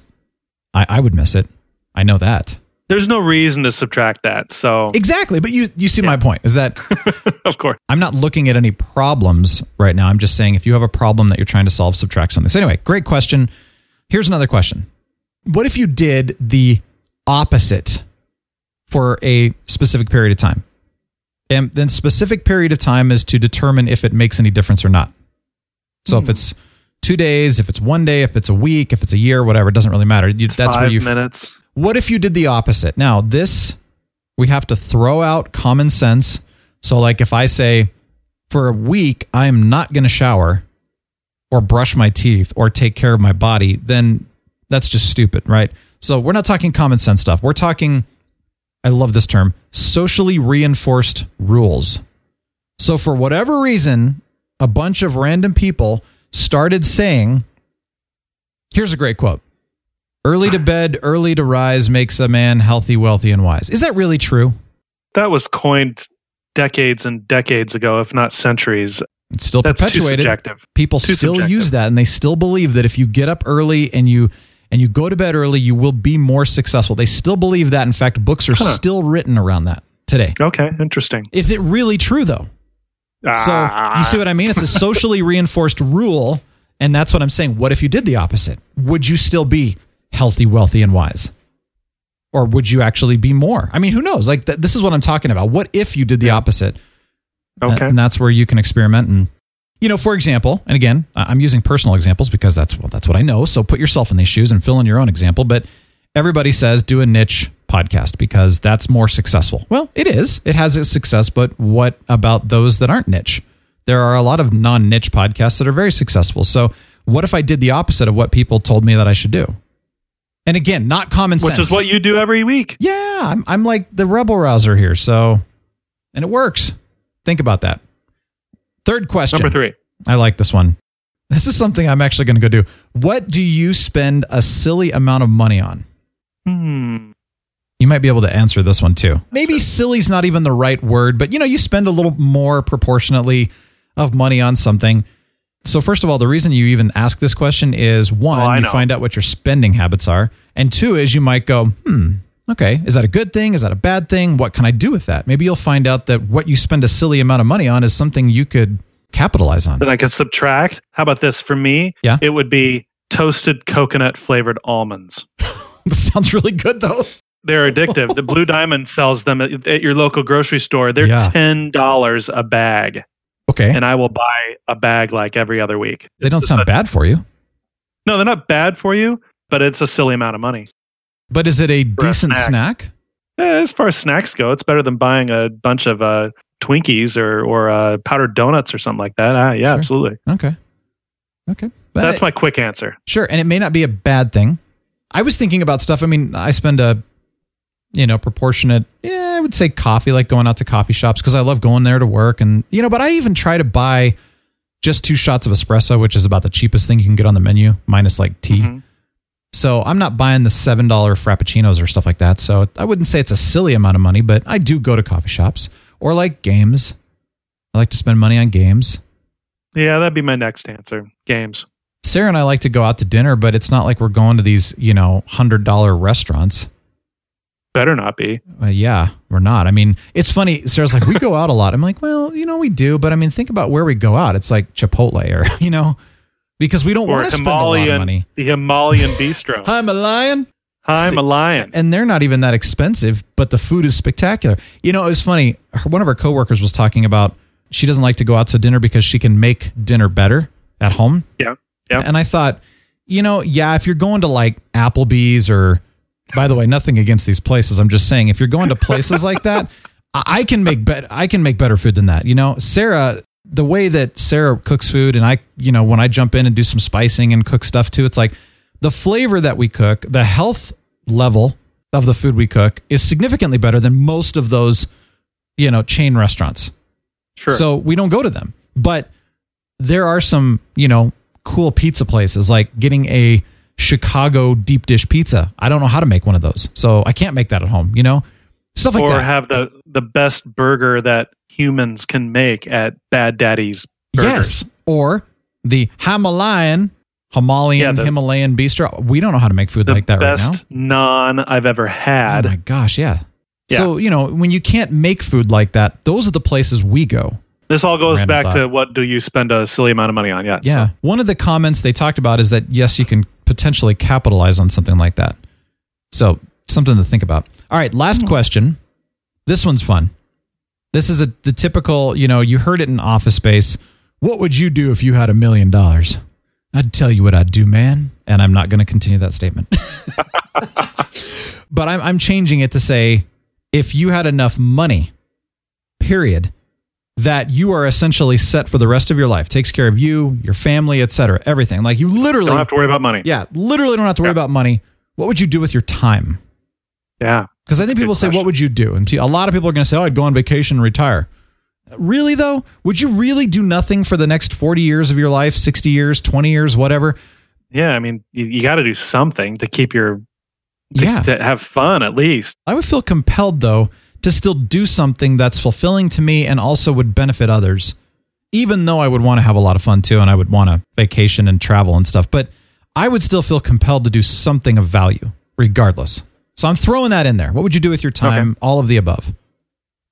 I, I would miss it. I know that. There's no reason to subtract that. So, Exactly. But you you see my point is that [LAUGHS] of course. I'm not looking at any problems right now. I'm just saying if you have a problem that you're trying to solve, subtract something. So anyway, great question. Here's another question. What if you did the opposite for a specific period of time? And then specific period of time is to determine if it makes any difference or not. So if hmm. it's two days, if it's one day, if it's a week, if it's a year, whatever, it doesn't really matter. You, that's where Five you minutes. what if you did the opposite? Now, this we have to throw out common sense. So, like if I say for a week I am not going to shower or brush my teeth or take care of my body, then that's just stupid, right? So, we're not talking common sense stuff. We're talking, I love this term, socially reinforced rules. So, for whatever reason, a bunch of random people started saying, here's a great quote. Early to bed, early to rise makes a man healthy, wealthy, and wise. Is that really true? That was coined decades and decades ago, if not centuries. It's still That's too perpetuated. subjective. People Too still subjective. use that, and they still believe that if you get up early and you and you go to bed early, you will be more successful. They still believe that. In fact, books are Huh. still written around that today. Okay, interesting. Is it really true though? So you see what I mean? It's a ah. [LAUGHS] socially reinforced rule, and that's what I'm saying. What if you did the opposite? Would you still be healthy, wealthy, and wise? Or would you actually be more? I mean, who knows? Like th- this is what I'm talking about. What if you did the opposite? Okay. and that's where you can experiment and you know for example and again i'm using personal examples because that's well, that's what i know so put yourself in these shoes and fill in your own example but everybody says do a niche podcast because that's more successful well it is it has its success but what about those that aren't niche there are a lot of non-niche podcasts that are very successful so what if i did the opposite of what people told me that i should do and again not common sense Which is what you do every week. yeah, I'm I'm like the rebel rouser here. So, and it works. Think about that. Third question. Number three. I like this one. This is something I'm actually going to go do. What do you spend a silly amount of money on? Hmm. You might be able to answer this one too. Maybe silly's not even the right word, but you know, you spend a little more proportionately of money on something. So first of all, the reason you even ask this question is one, Oh, you know. find out what your spending habits are, and two is you might go, hmm, okay, is that a good thing? Is that a bad thing? What can I do with that? Maybe you'll find out that what you spend a silly amount of money on is something you could capitalize on. Then I could subtract. How about this? For me, Yeah. it would be toasted coconut flavored almonds. [LAUGHS] [LAUGHS] that sounds really good though. They're addictive. the Blue [LAUGHS] Diamond sells them at, at your local grocery store. They're Yeah. ten dollars a bag, Okay. and I will buy a bag like every other week. they don't It's sound a- bad for you. No, they're not bad for you, but it's a silly amount of money. But is it a a decent snack. snack? Eh, as far as snacks go, it's better than buying a bunch of uh, Twinkies or or uh, powdered donuts or something like that. Ah, yeah, Sure. absolutely. Okay. Okay. But That's my quick answer. Sure, and it may not be a bad thing. I was thinking about stuff. I mean, I spend a, you know, proportionate. Yeah, I would say coffee, like going out to coffee shops because I love going there to work, and you know. But I even try to buy just two shots of espresso, which is about the cheapest thing you can get on the menu, minus like tea. Mhm. So I'm not buying the seven dollar frappuccinos or stuff like that. So I wouldn't say it's a silly amount of money, but I do go to coffee shops or like games. I like to spend money on games. Yeah, that'd be my next answer. Games. Sarah and I like to go out to dinner, but it's not like we're going to these, you know, hundred dollar restaurants. Better not be. Uh, yeah, we're not. I mean, it's funny. Sarah's like, we go out a lot. I'm like, well, you know, we do, but I mean, think about where we go out. It's like Chipotle or, [LAUGHS] you know, because we don't want to spend a lot of money. the Himalayan Bistro. I'm a lion. I'm a lion. And they're not even that expensive, but the food is spectacular. You know, it was funny. One of her coworkers was talking about she doesn't like to go out to dinner because she can make dinner better at home. Yeah, yeah. And I thought, you know, yeah, if you're going to like Applebee's or, by the way, nothing against these places. I'm just saying, if you're going to places like that, [LAUGHS] I I can make bet I can make better food than that. You know, Sarah, the way that Sarah cooks food, and I, you know, when I jump in and do some spicing and cook stuff too, it's like the flavor that we cook, the health level of the food we cook is significantly better than most of those, you know, chain restaurants. Sure. So we don't go to them. But there are some, you know, cool pizza places like getting a Chicago deep dish pizza. I don't know how to make one of those. So I can't make that at home, you know? Stuff like or that. Or have the the best burger that humans can make at Bad Daddy's Burgers. yes. Or the Himalayan Himalayan Yeah, the- Himalayan bistro. We don't know how to make food like that right now. best naan I've ever had. Oh my gosh, yeah. Yeah. So, you know, when you can't make food like that, those are the places we go. this all goes back thought. to what do you spend a silly amount of money on? Yeah. Yeah. so- One of the comments they talked about is that yes, you can potentially capitalize on something like that. So, something to think about. All right, last hmm. question. This one's fun. This is a the typical, you know, you heard it in office space. What would you do if you had a million dollars? I'd tell you what I'd do, man. And I'm not going to continue that statement. [LAUGHS] but I'm I'm changing it to say if you had enough money, period, that you are essentially set for the rest of your life. Takes care of you, your family, etc. Everything. Like you literally Don't have to worry about money. Yeah, literally don't have to worry Yeah. about money. What would you do with your time? Yeah. Because I think people say, question. "What would you do?" And a lot of people are going to say, "Oh, I'd go on vacation and retire." Really though, would you really do nothing for the next forty years of your life, sixty years, twenty years, whatever? Yeah. I mean, you, you got to do something to keep your, to, yeah, to have fun at least. I would feel compelled though to still do something that's fulfilling to me and also would benefit others. Even though I would want to have a lot of fun too, and I would want to vacation and travel and stuff, but I would still feel compelled to do something of value, regardless. So I'm throwing that in there. What would you do with your time? All of the above.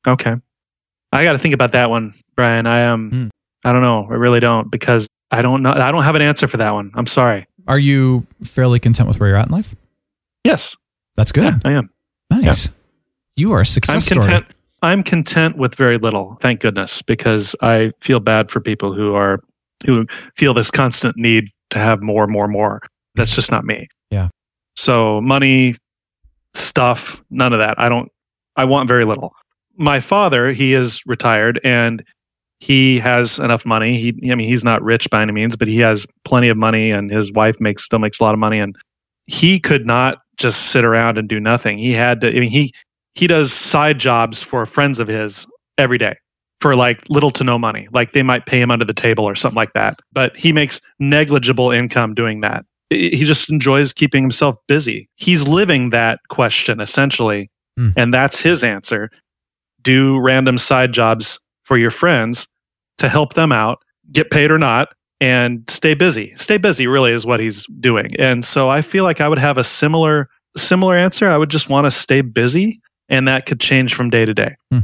Okay. I got to think about that one, Brian. I um, Hmm. I don't know. I really don't because I don't know. I don't have an answer for that one. I'm sorry. Are you fairly content with where you're at in life? Yes, That's good. yeah, I am. Nice. You are a success I'm story. content. I'm content with very little, thank goodness, because I feel bad for people who are who feel this constant need to have more, more, more. That's just not me. Yeah. So money, stuff, none of that. I don't. I want very little. My father, he is retired and he has enough money. He, I mean, he's not rich by any means, but he has plenty of money, and his wife makes still makes a lot of money, and he could not just sit around and do nothing. He had to. I mean, he he does side jobs for friends of his every day for like little to no money. Like they might pay him under the table or something like that. But he makes negligible income doing that. He just enjoys keeping himself busy. He's living that question essentially. Hmm. And that's his answer. Do random side jobs for your friends to help them out, get paid or not, and stay busy. Stay busy really is what he's doing. And so I feel like I would have a similar similar answer. I would just want to stay busy and that could change from day to day. Hmm.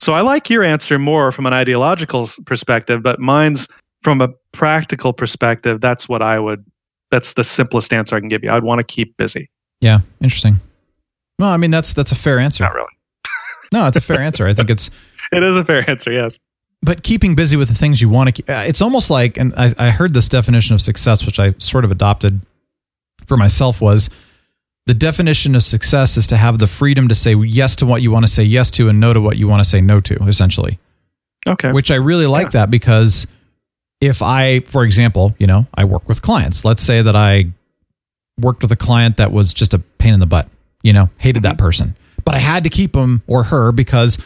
So I like your answer more from an ideological perspective, but mine's from a practical perspective. That's what I would. That's the simplest answer I can give you. I'd want to keep busy. Yeah, interesting. Well, I mean that's that's a fair answer. Not really. [LAUGHS] No, it's a fair answer. I think it's [LAUGHS] It is a fair answer. Yes. but keeping busy with the things you want to keep, it's almost like and I, I heard this definition of success which i sort of adopted for myself was the definition of success is to have the freedom to say yes to what you want to say yes to and no to what you want to say no to essentially Okay. which i really like that because if i for example you know i work with clients let's say that i worked with a client that was just a pain in the butt you know hated that person but i had to keep him or her because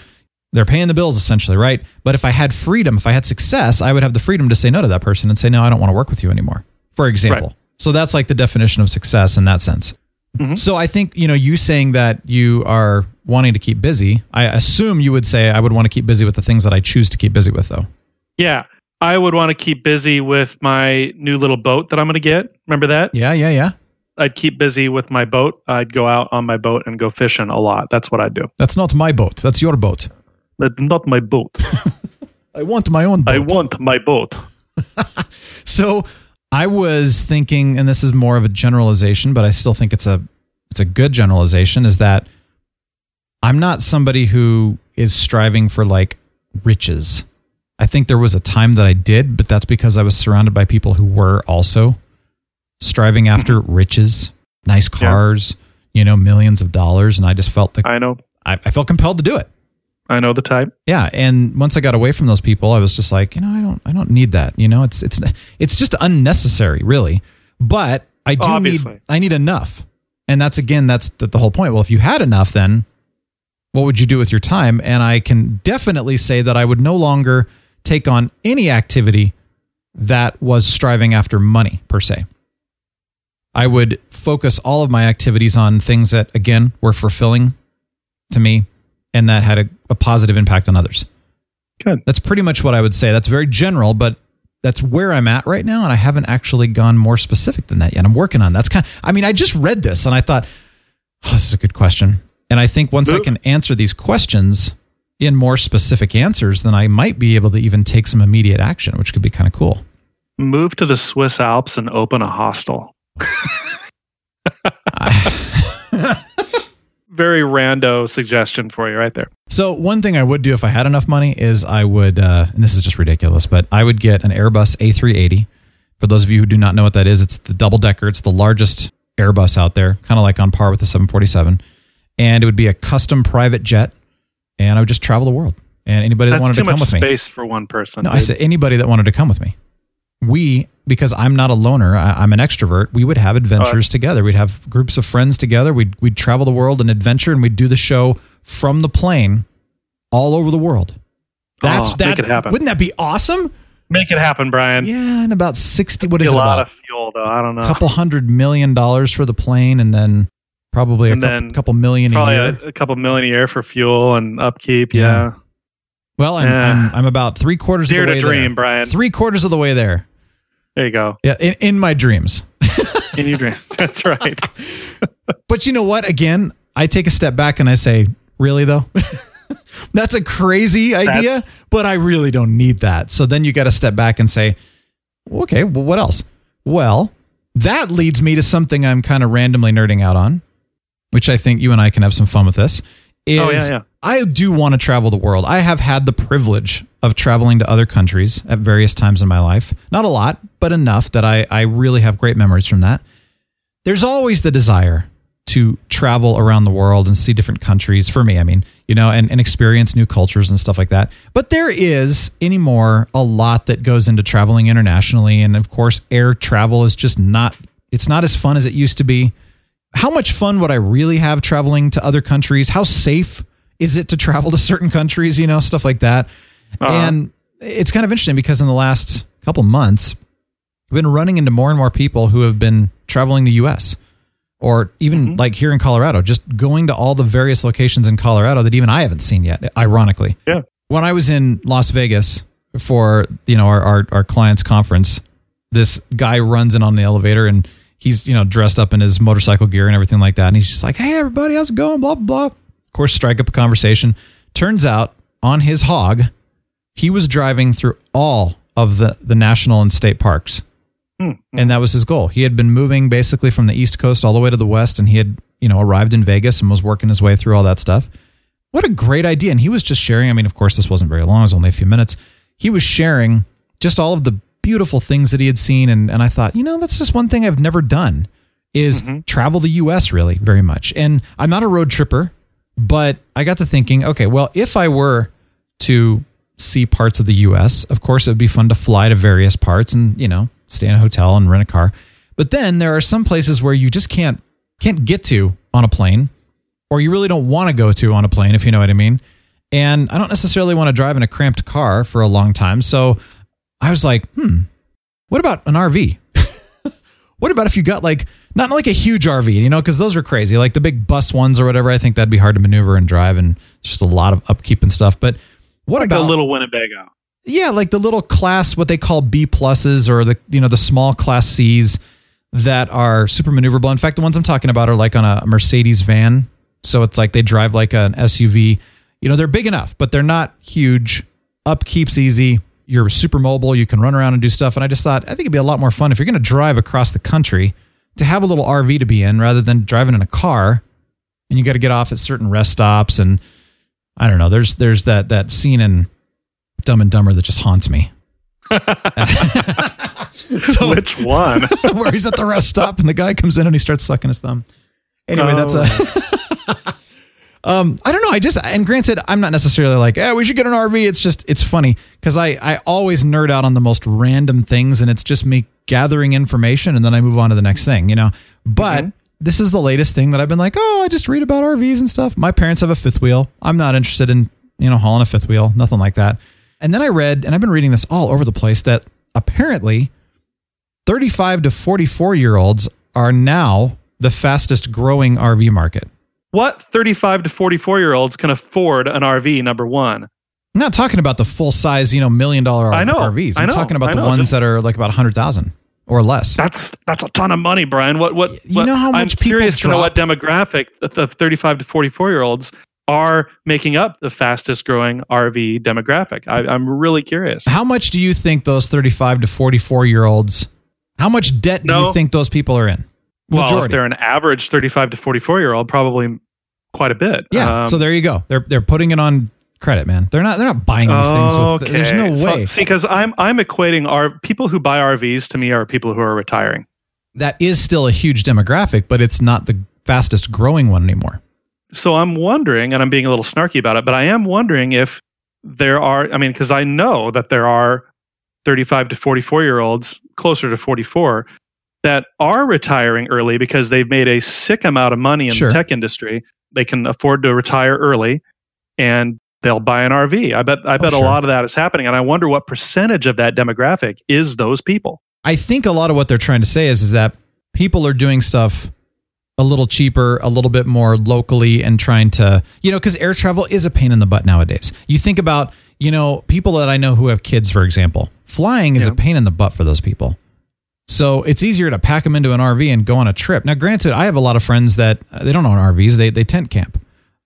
they're paying the bills essentially, right? But if I had freedom, if I had success, I would have the freedom to say no to that person and say, no, I don't want to work with you anymore, for example. Right. So that's like the definition of success in that sense. Mhm. So I think, you know, you saying that you are wanting to keep busy, I assume you would say I would want to keep busy with the things that I choose to keep busy with, though. Yeah. I would want to keep busy with my new little boat that I'm going to get. Remember that? Yeah, yeah, yeah. I'd keep busy with my boat. I'd go out on my boat and go fishing a lot. That's what I'd do. That's not my boat. That's your boat. That's not my boat. [LAUGHS] I want my own boat. I want my boat. [LAUGHS] So I was thinking, and this is more of a generalization, but I still think it's a it's a good generalization, is that I'm not somebody who is striving for like riches. I think there was a time that I did, but that's because I was surrounded by people who were also striving after riches, nice Mm-hmm. Yeah. cars, you know, millions of dollars, and I just felt like I know. I, I felt compelled to do it. I know the type. Yeah, and once I got away from those people, I was just like, you know, I don't, I don't need that. You know, it's, it's, it's just unnecessary, really. But I do Obviously. need, I need enough, and that's again, that's the, the whole point. Well, if you had enough, then what would you do with your time? And I can definitely say that I would no longer take on any activity that was striving after money per se. I would focus all of my activities on things that, again, were fulfilling to me and that had a, a positive impact on others. Good. That's pretty much what I would say. That's very general, but that's where I'm at right now, and I haven't actually gone more specific than that yet. I'm working on that. that's kind. Of, I mean, I just read this and I thought, oh, this is a good question. And I think once I can answer these questions in more specific answers, then I might be able to even take some immediate action, which could be kind of cool. Move to the Swiss Alps and open a hostel. [LAUGHS] [LAUGHS] Very rando suggestion for you right there. So one thing I would do if I had enough money is I would, uh, and this is just ridiculous, but I would get an Airbus A380. For those of you who do not know what that is, it's the double decker. It's the largest Airbus out there, kind of like on par with the 747. And it would be a custom private jet, and I would just travel the world. And anybody that That's wanted to come with me. space for one person. No, I said anybody that wanted to come with me. We, because I'm not a loner, I, I'm an extrovert. We would have adventures together. We'd have groups of friends together. We'd we'd travel the world and adventure, and we'd do the show from the plane, all over the world. That's Oh, that. make it happen. Wouldn't that be awesome? Make it happen, Brian. Yeah, and about sixty. What is a it? lot About of fuel, though. I don't know. a couple hundred million dollars for the plane, and then probably a And couple, then couple million a Probably year. a, a couple million a year for fuel and upkeep. Yeah. Yeah. well, I'm, Yeah. I'm I'm about three quarters Dare of the to way dream, there. Brian. Three quarters of the way there. There you go. Yeah, in, in my dreams. In your dreams. [LAUGHS] That's right. But you know what? Again, I take a step back and I say, really though? [LAUGHS] That's a crazy idea, That's- but I really don't need that. So then you got to step back and say, okay, well, what else? Well, that leads me to something I'm kind of randomly nerding out on, which I think you and I can have some fun with this. Is Oh, yeah, yeah. I do want to travel the world. I have had the privilege of traveling to other countries at various times in my life. Not a lot, but enough that I, I really have great memories from that there's always the desire to travel around the world and see different countries for me i mean you know and, and experience new cultures and stuff like that but there is anymore a lot that goes into traveling internationally and of course air travel is just not it's not as fun as it used to be how much fun would i really have traveling to other countries how safe is it to travel to certain countries you know stuff like that uh-huh. and it's kind of interesting because in the last couple months We've been running into more and more people who have been traveling the US or even mm-hmm. like here in Colorado, just going to all the various locations in Colorado that even I haven't seen yet, ironically. Yeah. When I was in Las Vegas for, you know, our, our, our client's conference, this guy runs in on the elevator and he's, you know, dressed up in his motorcycle gear and everything like that. And he's just like, Hey, everybody, how's it going? Blah, blah, blah. Of course, strike up a conversation. Turns out on his hog, he was driving through all of the, the national and state parks hmm, hmm. and that was his goal. He had been moving basically from the East Coast all the way to the West, and he had, you know, arrived in Vegas and was working his way through all that stuff. What a great idea! And he was just sharing. I mean, of course, this wasn't very long; it was only a few minutes. He was sharing just all of the beautiful things that he had seen, and and I thought, you know, that's just one thing I've never done is mm-hmm. travel the U.S. really very much. And I'm not a road tripper, but I got to thinking, okay, well, if I were to see parts of the US. Of course, it would be fun to fly to various parts and, you know, stay in a hotel and rent a car. But then there are some places where you just can't can't get to on a plane or you really don't want to go to on a plane if you know what I mean. And I don't necessarily want to drive in a cramped car for a long time. So I was like, "Hmm, what about an RV?" [LAUGHS] what about if you got like not like a huge RV, you know, because those are crazy, like the big bus ones or whatever. I think that'd be hard to maneuver and drive, and just a lot of upkeep and stuff. But what like about a little Winnebago. yeah, like the little class, what they call B pluses or the you know the small class C's that are super maneuverable. In fact, the ones I'm talking about are like on a Mercedes van, so it's like they drive like an SUV. You know, they're big enough, but they're not huge. Upkeep's easy. You're super mobile. You can run around and do stuff. And I just thought I think it'd be a lot more fun if you're going to drive across the country to have a little RV to be in rather than driving in a car. And you got to get off at certain rest stops and I don't know. There's there's that that scene in Dumb and Dumber that just haunts me. so, [LAUGHS] Which one? [LAUGHS] where he's at the rest stop and the guy comes in and he starts sucking his thumb. Anyway, that's a. Oh. [LAUGHS] um, I don't know. I just and granted, I'm not necessarily like, yeah, we should get an RV. It's just it's funny because I I always nerd out on the most random things, and it's just me gathering information and then I move on to the next thing, you know. But this is the latest thing that I've been like, oh, I just read about RVs and stuff. My parents have a fifth wheel. I'm not interested in you know hauling a fifth wheel, nothing like that. And then I read, and I've been reading this all over the place that apparently 35 to 44 year olds are now the fastest growing RV market. What 35 to 44 year olds can afford an RV? Number one. I'm not talking about the full size, you know, million dollar I know, RVs. I I'm know, talking about I the know, ones just- that are like about 100,000 or less. That's that's a ton of money, Brian. What what? You what- know how much I'm curious to know what demographic the, the 35 to 44 year olds are making up the fastest growing RV demographic. I, I'm really curious. How much do you think those 35 to 44 year olds, how much debt do you think those people are in? Well, if they're an average 35 to 44 year old, probably quite a bit. yeah. Um, so there you go. They're they're putting it on credit, man. They're not they're not buying these things with there's no So- way. see, because I'm I'm equating our people who buy RVs to me are people who are retiring. that is still a huge demographic, but it's not the fastest growing one anymore. So I'm wondering, and I'm being a little snarky about it, but I am wondering if there are. I mean, because I know that there are 35 to 44 year olds, closer to 44, that are retiring early because they've made a sick amount of money in Sure. the tech industry. They can afford to retire early, and they'll buy an RV. I bet. I oh, bet sure. a lot of that is happening, and I wonder what percentage of that demographic is those people. I think a lot of what they're trying to say is is that people are doing stuff a little cheaper, a little bit more locally, and trying to you know because air travel is a pain in the butt nowadays. You think about you know people that I know who have kids, for example, flying is Yeah. a pain in the butt for those people. So it's easier to pack them into an RV and go on a trip. Now, granted, I have a lot of friends that uh, they don't own RVs; they they tent camp.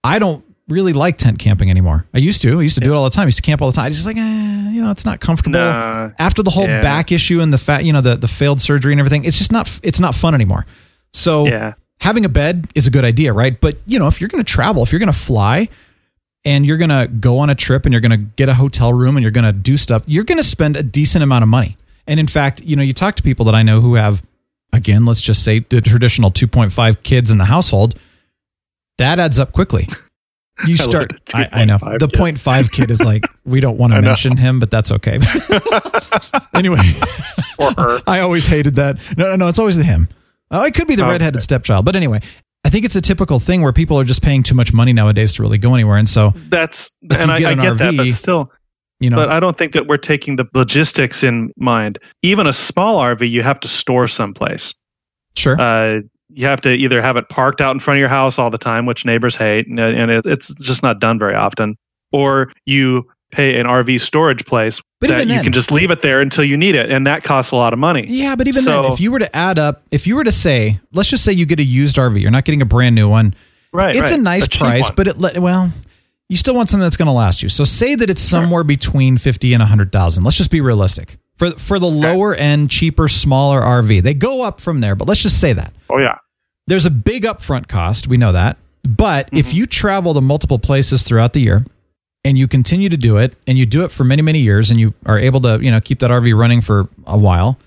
I don't really like tent camping anymore. I used to. I used to do it all the time. I used to camp all the time. I just like, eh, you know, it's not comfortable. Nah. After the whole Yeah. back issue and the fat, you know, the the failed surgery and everything, it's just not it's not fun anymore. So Yeah. having a bed is a good idea, right? But you know, if you're going to travel, if you're going to fly, and you're going to go on a trip and you're going to get a hotel room and you're going to do stuff, you're going to spend a decent amount of money. And in fact, you know, you talk to people that I know who have, again, let's just say the traditional 2.5 kids in the household, that adds up quickly. [LAUGHS] You start, the I, I know the kid. 0.5 kid is like, we don't want to [LAUGHS] mention him, but that's okay. [LAUGHS] anyway, Or her. I always hated that. No, no, no, it's always the him. Oh, it could be the oh, Okay. redheaded stepchild. But anyway, I think it's a typical thing where people are just paying too much money nowadays to really go anywhere. And so, That's and I, get I get that, but still, you know, but I don't think that we're taking the logistics in mind. Even a small RV, you have to store someplace. sure. Uh, you have to either have it parked out in front of your house all the time, which neighbors hate, and, and it, it's just not done very often, or you pay an RV storage place But that even you then- can just leave it there until you need it, and that costs a lot of money. Yeah, but even So- then, if you were to add up, if you were to say, let's just say you get a used RV, you're not getting a brand new one. Right, It's right. a nice cheap price, one. but it let well, you still want something that's going to last you. So say that it's somewhere between fifty and hundred thousand. Let's just be realistic for for the lower end, cheaper, smaller RV. They go up from there, but let's just say that oh yeah, there's a big upfront cost. We know that, but if mm-hmm. you travel to multiple places throughout the year. And you continue to do it, and you do it for many, many years, and you are able to, you know, keep that RV running for a while.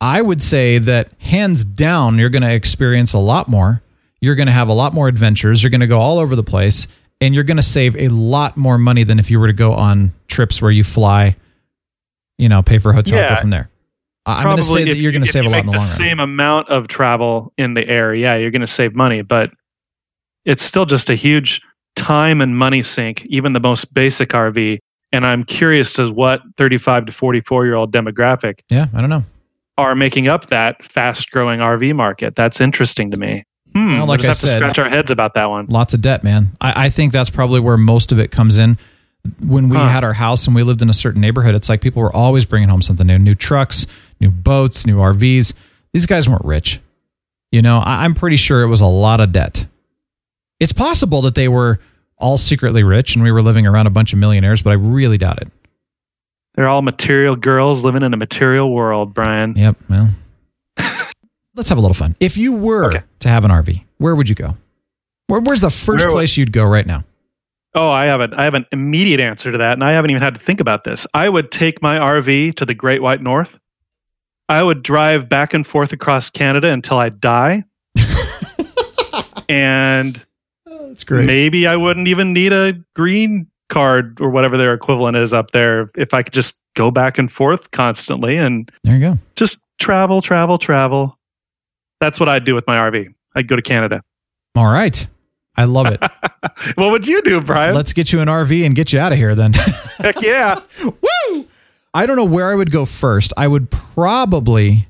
I would say that hands down, you're going to experience a lot more. You're going to have a lot more adventures. You're going to go all over the place, and you're going to save a lot more money than if you were to go on trips where you fly, you know, pay for a hotel, go from there. I'm going to say that you're going to save a lot in make the long run. Same amount of travel in the air, yeah, you're going to save money, but it's still just a huge time and money sink, even the most basic RV. And I'm curious to what 35 to 44 year old demographic Yeah, I don't know. are making up that fast growing RV market. That's interesting to me. Hmm, Well, we'll like just I have said- to scratch our heads about that one. Lots of debt, man. I, I think that's probably where most of it comes in. When we Huh. had our house and we lived in a certain neighborhood, it's like people were always bringing home something new new trucks, new boats, new RVs. These guys weren't rich. You know, I, I'm pretty sure it was a lot of debt. It's possible that they were all secretly rich and we were living around a bunch of millionaires, but I really doubt it. They're all material girls living in a material world, Brian. Yep. Well, let's have a little fun. If you were Okay. to have an RV, where would you go? Where, where's the first Where would- place you'd go right now? Oh, I have, a, I have an immediate answer to that, and I haven't even had to think about this. I would take my RV to the Great White North. I would drive back and forth across Canada until I die. [LAUGHS] and oh, That's maybe I wouldn't even need a green card or whatever their equivalent is up there if I could just go back and forth constantly and There you go. just travel, travel, travel. That's what I'd do with my RV. I'd go to Canada. All right. I love it. [LAUGHS] What would you do, Brian? Let's get you an RV and get you out of here then. [LAUGHS] Heck yeah. Woo! I don't know where I would go first. I would probably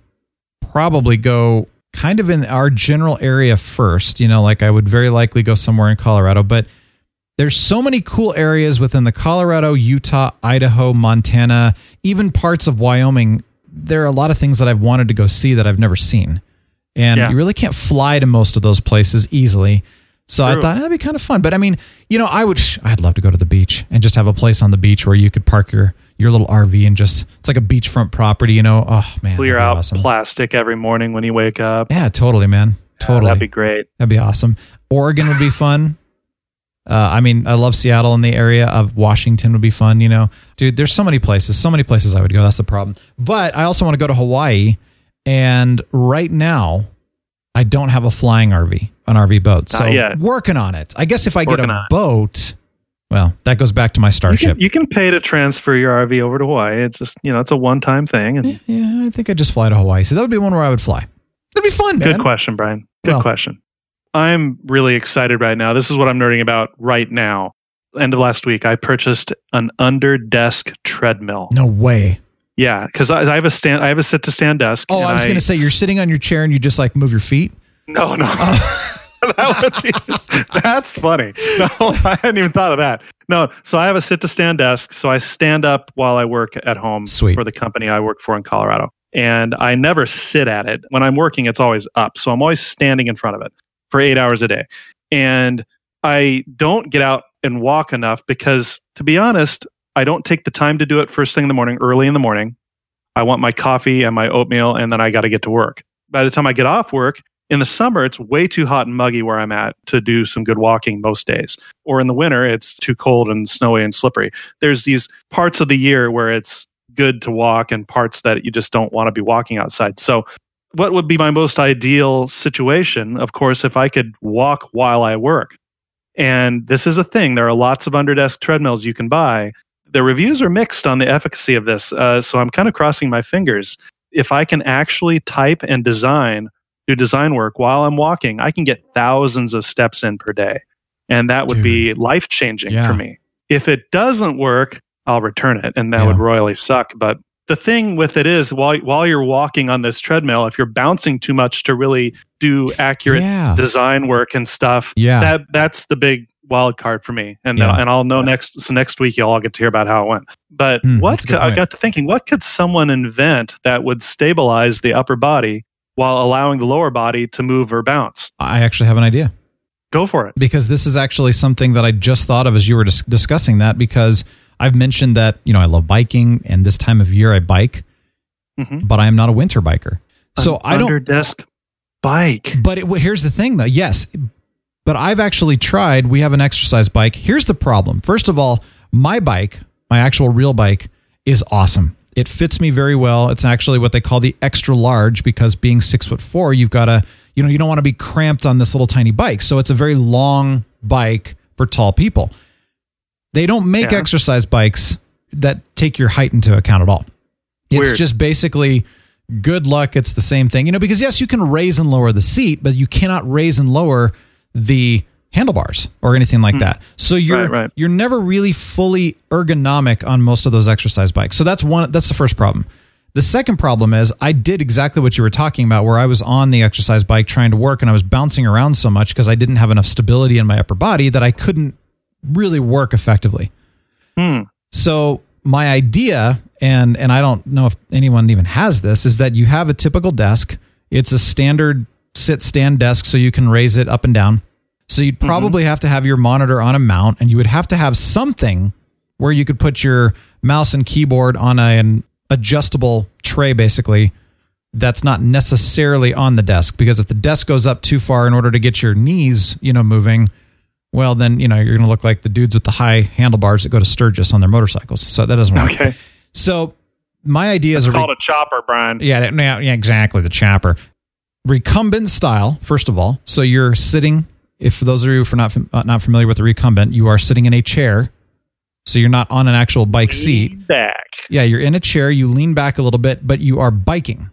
probably go kind of in our general area first, you know, like I would very likely go somewhere in Colorado, but There's so many cool areas within the Colorado, Utah, Idaho, Montana, even parts of Wyoming. There are a lot of things that I've wanted to go see that I've never seen. And Yeah. you really can't fly to most of those places easily. So I thought that'd be kind of fun. But I mean, you know, I would I'd love to go to the beach and just have a place on the beach where you could park your your little RV and just it's like a beachfront property, you know. Oh man. Clear out awesome. plastic every morning when you wake up. Yeah, totally, man. Totally. That'd be great. That'd be awesome. Oregon would be [SIGHS] fun. Uh, I mean, I love Seattle and the area of Washington would be fun. You know, dude, there's so many places, so many places I would go. That's the problem. But I also want to go to Hawaii. And right now, I don't have a flying RV, an RV boat. So Not working on it. I guess if I get Working a on boat, well, that goes back to my You Starship. can, you can pay to transfer your RV over to Hawaii. It's just you know it's a one time thing. And yeah, I think I'd just fly to Hawaii. So that would be one where I would fly. That'd be fun, man. Good question, Brian. Good Well- question. I'm really excited right now. This is what I'm nerding about right now. End of last week, I purchased an under desk treadmill. No way. Yeah, because I, I have a stand. I have a sit to stand desk. Oh, and I was going to say you're sitting on your chair and you just like move your feet. No, no. Oh. [LAUGHS] that would be, that's funny. No, [LAUGHS] I hadn't even thought of that. No, so I have a sit to stand desk. So I stand up while I work at home Sweet. for the company I work for in Colorado. And I never sit at it. When I'm working, it's always up. So I'm always standing in front of it for eight hours a day. And I don't get out and walk enough because, to be honest, I don't take the time to do it first thing in the morning, early in the morning. I want my coffee and my oatmeal, and then I got to get to work. By the time I get off work, in the summer, it's way too hot and muggy where I'm at to do some good walking most days. Or in the winter, it's too cold and snowy and slippery. There's these parts of the year where it's good to walk and parts that you just don't want to be walking outside. So, what would be my most ideal situation? Of course, if I could walk while I work. And this is a thing. There are lots of underdesk treadmills you can buy. The reviews are mixed on the efficacy of this. Uh, so I'm kind of crossing my fingers. If I can actually type and design, do design work while I'm walking, I can get thousands of steps in per day. And that would be life changing Yeah. for me. If it doesn't work, I'll return it. And that Yeah. would royally suck. But the thing with it is while while you're walking on this treadmill, if you're bouncing too much to really do accurate Yeah. design work and stuff, Yeah. that that's the big wild card for me. And Yeah. and I'll know next so next week you'll all get to hear about how it went. But Hmm, what that's a good could, I got to thinking, what could someone invent that would stabilize the upper body while allowing the lower body to move or bounce? I actually have an idea. Go for it. because this is actually something that I just thought of as you were dis- discussing that because I've mentioned that you know I love biking and this time of year I bike, Mhm. but I am not a winter biker. So I under don't. desk bike. But it, here's the thing, though. Yes, but I've actually tried. We have an exercise bike. Here's the problem. First of all, my bike, my actual real bike, is awesome. It fits me very well. It's actually what they call the extra large because being six foot four, you've got to, you know, you don't want to be cramped on this little tiny bike. So it's a very long bike for tall people. They don't make Yeah. exercise bikes that take your height into account at all. It's Weird. just basically good luck. It's the same thing, you know, because yes, you can raise and lower the seat, but you cannot raise and lower the handlebars or anything like that. So you're Hmm. Right, right. you're never really fully ergonomic on most of those exercise bikes. So that's one that's the first problem. The second problem is I did exactly what you were talking about where I was on the exercise bike trying to work and I was bouncing around so much because I didn't have enough stability in my upper body that I couldn't really work effectively. Hmm. So my idea, and and I don't know if anyone even has this, is that you have a typical desk. It's a standard sit stand desk, so you can raise it up and down. So you'd mm-hmm. probably have to have your monitor on a mount, and you would have to have something where you could put your mouse and keyboard on a, an adjustable tray, basically. That's not necessarily on the desk because if the desk goes up too far in order to get your knees, you know, moving, well, then you know you're going to look like the dudes with the high handlebars that go to Sturgis on their motorcycles. So that doesn't work. Okay. So my idea is a re- Called a chopper, Brian. yeah, yeah, exactly the chopper, recumbent style. First of all, so you're sitting. If for those of you who are not uh, not familiar with the recumbent, you are sitting in a chair, so you're not on an actual bike seat. Back. Yeah, you're in a chair, you lean back a little bit, but you are biking.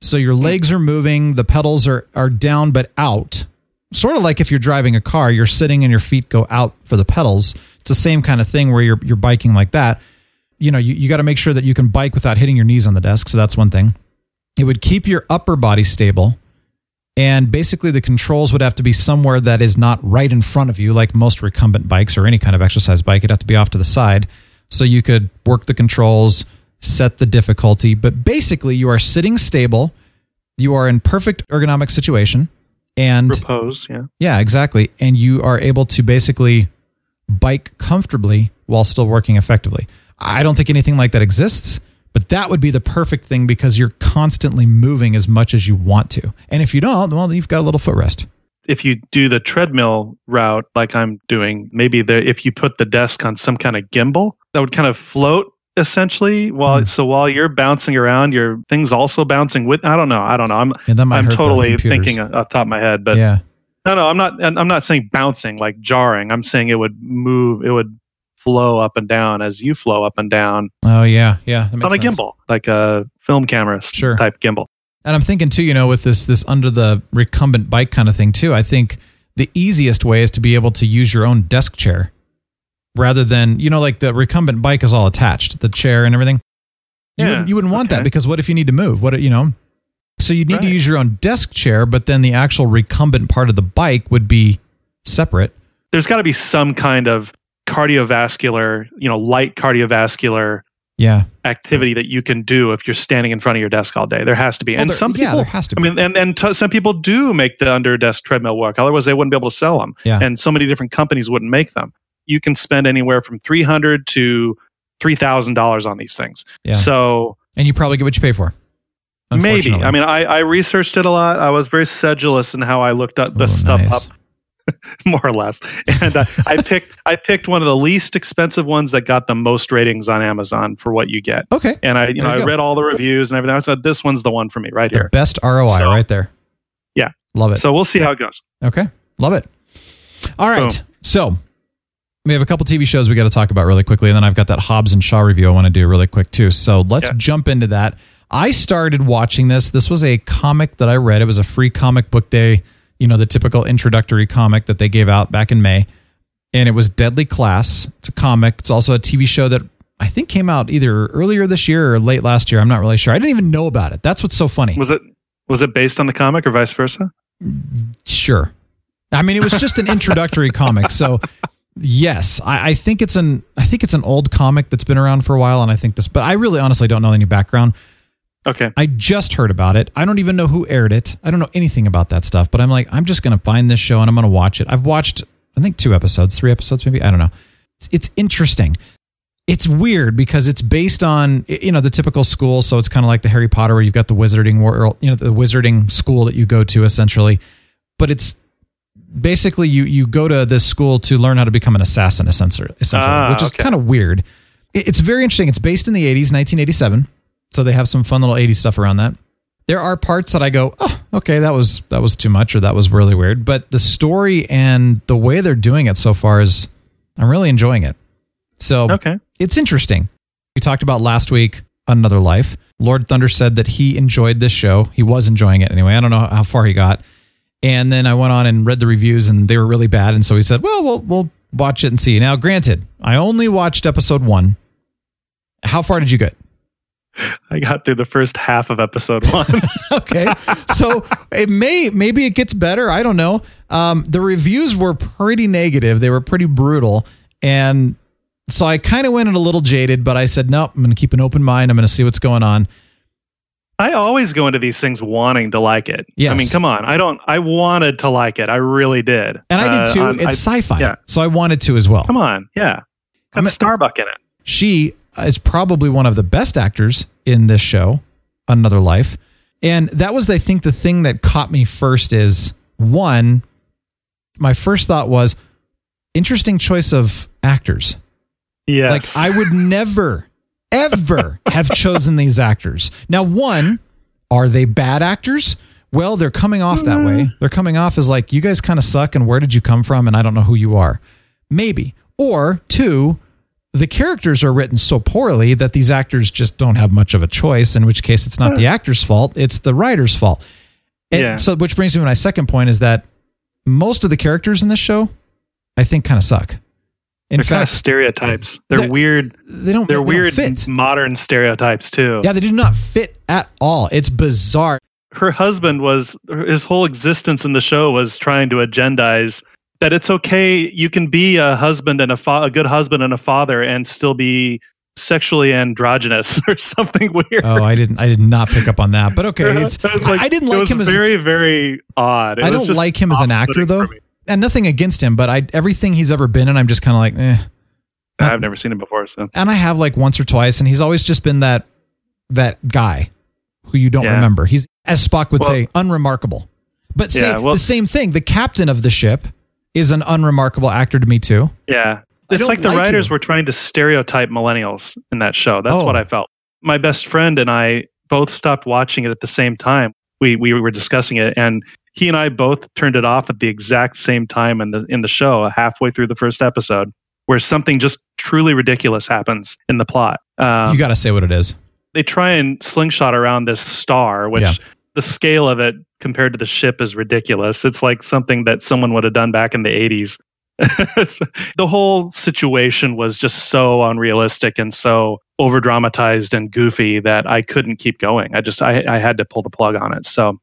So your legs are moving, the pedals are are down but out. Sort of like if you're driving a car, you're sitting and your feet go out for the pedals. It's the same kind of thing where you're you're biking like that. You know, you, you got to make sure that you can bike without hitting your knees on the desk. So that's one thing. It would keep your upper body stable. And basically, the controls would have to be somewhere that is not right in front of you, like most recumbent bikes or any kind of exercise bike. It'd have to be off to the side. So you could work the controls, set the difficulty. But basically, you are sitting stable. You are in perfect ergonomic situation. And Repose, yeah. yeah, exactly. And you are able to basically bike comfortably while still working effectively. I don't think anything like that exists, but that would be the perfect thing because you're constantly moving as much as you want to. And if you don't, well, you've got a little footrest. If you do the treadmill route like I'm doing, maybe the if you put the desk on some kind of gimbal that would kind of float essentially while Hmm. so while you're bouncing around your thing's also bouncing with I don't know I don't know I'm I'm totally thinking off the top of my head but yeah. No, no, I'm not. I'm not saying bouncing like jarring. I'm saying it would move. It would flow up and down as you flow up and down Oh, yeah. Yeah. that makes on a sense. gimbal, like a film camera Sure. type gimbal. And I'm thinking too, you know, with this this under the recumbent bike kind of thing too. I think the easiest way is to be able to use your own desk chair rather than you know, like the recumbent bike is all attached, the chair and everything. You, Yeah, wouldn't, you wouldn't want that because what if you need to move? What you know? So you need to use your own desk chair, but then the actual recumbent part of the bike would be separate. There's got to be some kind of cardiovascular, you know, light cardiovascular Yeah. activity that you can do if you're standing in front of your desk all day. There has to be, Well, and there- some yeah, people. there has to I mean, and and t- some people do make the under desk treadmill work. Otherwise, they wouldn't be able to sell them. Yeah. And so many different companies wouldn't make them. You can spend anywhere from three hundred to three thousand dollars on these things. Yeah. So And you probably get what you pay for. Maybe. I mean, I, I researched it a lot. I was very sedulous in how I looked up the Oh, stuff nice. up, [LAUGHS] more or less. And uh, I [LAUGHS] picked I picked one of the least expensive ones that got the most ratings on Amazon for what you get. Okay. And I, you There know, you I go. read all the reviews and everything. I said this one's the one for me right The here. best ROI So- right there. Yeah. Love it. So we'll see how it goes. Okay. Love it. All right. Boom. So we have a couple TV shows we got to talk about really quickly. And then I've got that Hobbs and Shaw review I want to do really quick too. So let's Yeah. jump into that. I started watching this. This was a comic that I read. It was a free comic book day, you know, the typical introductory comic that they gave out back in May. And it was Deadly Class. It's a comic. It's also a TV show that I think came out either earlier this year or late last year. I'm not really sure. I didn't even know about it. That's what's so funny. Was it was it based on the comic or vice versa? Sure. I mean, it was just an introductory [LAUGHS] comic. So, yes, I, I think it's an I think it's an old comic that's been around for a while, and I think this. But I really, honestly, don't know any background. Okay. I just heard about it. I don't even know who aired it. I don't know anything about that stuff. But I'm like, I'm just gonna find this show and I'm gonna watch it. I've watched, I think, two episodes, three episodes, maybe. I don't know. It's, it's interesting. It's weird because it's based on you know the typical school, so it's kind of like the Harry Potter, where you've got the wizarding world, you know, the wizarding school that you go to essentially. But it's basically you you go to this school to learn how to become an assassin, essentially, essentially Ah, which is okay. kind of weird. It's very interesting. It's based in the 80s, 1987. So they have some fun little 80s stuff around that. There are parts that I go, oh, okay, that was that was too much or that was really weird. But the story and the way they're doing it so far is I'm really enjoying it. So Okay. it's interesting. We talked about last week Another Life. Lord Thunder said that he enjoyed this show. He was enjoying it anyway. I don't know how far he got. And then I went on and read the reviews and they were really bad. And so he said, well, we'll, we'll watch it and see. Now, granted, I only watched episode one. How far did you get? I got through the first half of episode one. [LAUGHS] okay so it may maybe it gets better i don't know um, the reviews were pretty negative they were pretty brutal and so i kind of went in a little jaded but i said nope i'm gonna keep an open mind i'm gonna see what's going on I always go into these things wanting to like it. Yes. I mean, come on. I don't. I wanted to like it. I really did. and i Uh, did too on- it's I- sci-fi yeah. so i wanted to as well Come on. Yeah. Got I'm- Starbuck in it. she is probably one of the best actors in this show another life and that was i think the thing that caught me first is one my first thought was interesting choice of actors Yes. Like I would [LAUGHS] never, ever have chosen these actors. Now, one, are they bad actors? Well, they're coming off that way. Mm-hmm. They're coming off as like, you guys kind of suck and where did you come from? And I don't know who you are. Maybe. Or two, the characters are written so poorly that these actors just don't have much of a choice, in which case it's not the actor's fault, it's the writer's fault. And Yeah. so which brings me to my second point is that most of the characters in this show, I think kind of suck. In they're kind of fact, stereotypes. They're, they're- weird. they don't They're they don't weird fit. modern stereotypes too. Yeah, they do not fit at all. It's bizarre. her husband was his whole existence in the show was trying to agendize that it's okay you can be a husband and a, fa- a good husband and a father and still be sexually androgynous [LAUGHS] or something weird. Oh, I didn't. I did not pick up on that. But okay, it's. It was I- didn't like him as. very very odd. It I don't like him as an actor though, and nothing against him. But I everything he's ever been in, I'm just kind of like, eh. I've never seen him before, so And I have like once or twice, and he's always just been that that guy who you don't Yeah. remember. He's as Spock would Well- say, unremarkable. But say, Yeah, well- the same thing. The captain of the ship is an unremarkable actor to me too. yeah. It's like the like writers you. were trying to stereotype millennials in that show. That's Oh. what I felt. My best friend and I both stopped watching it at the same time. We we were discussing it, and he and I both turned it off at the exact same time in the in the show, halfway through the first episode, where something just truly ridiculous happens in the plot. Um, you got to say what it is. they try and slingshot around this star, which Yeah. the scale of it compared to the ship is ridiculous. It's like something that someone would have done back in the 80s. [LAUGHS] the whole situation was just so unrealistic and so over dramatized and goofy that I couldn't keep going. I just I, I had to pull the plug on it. So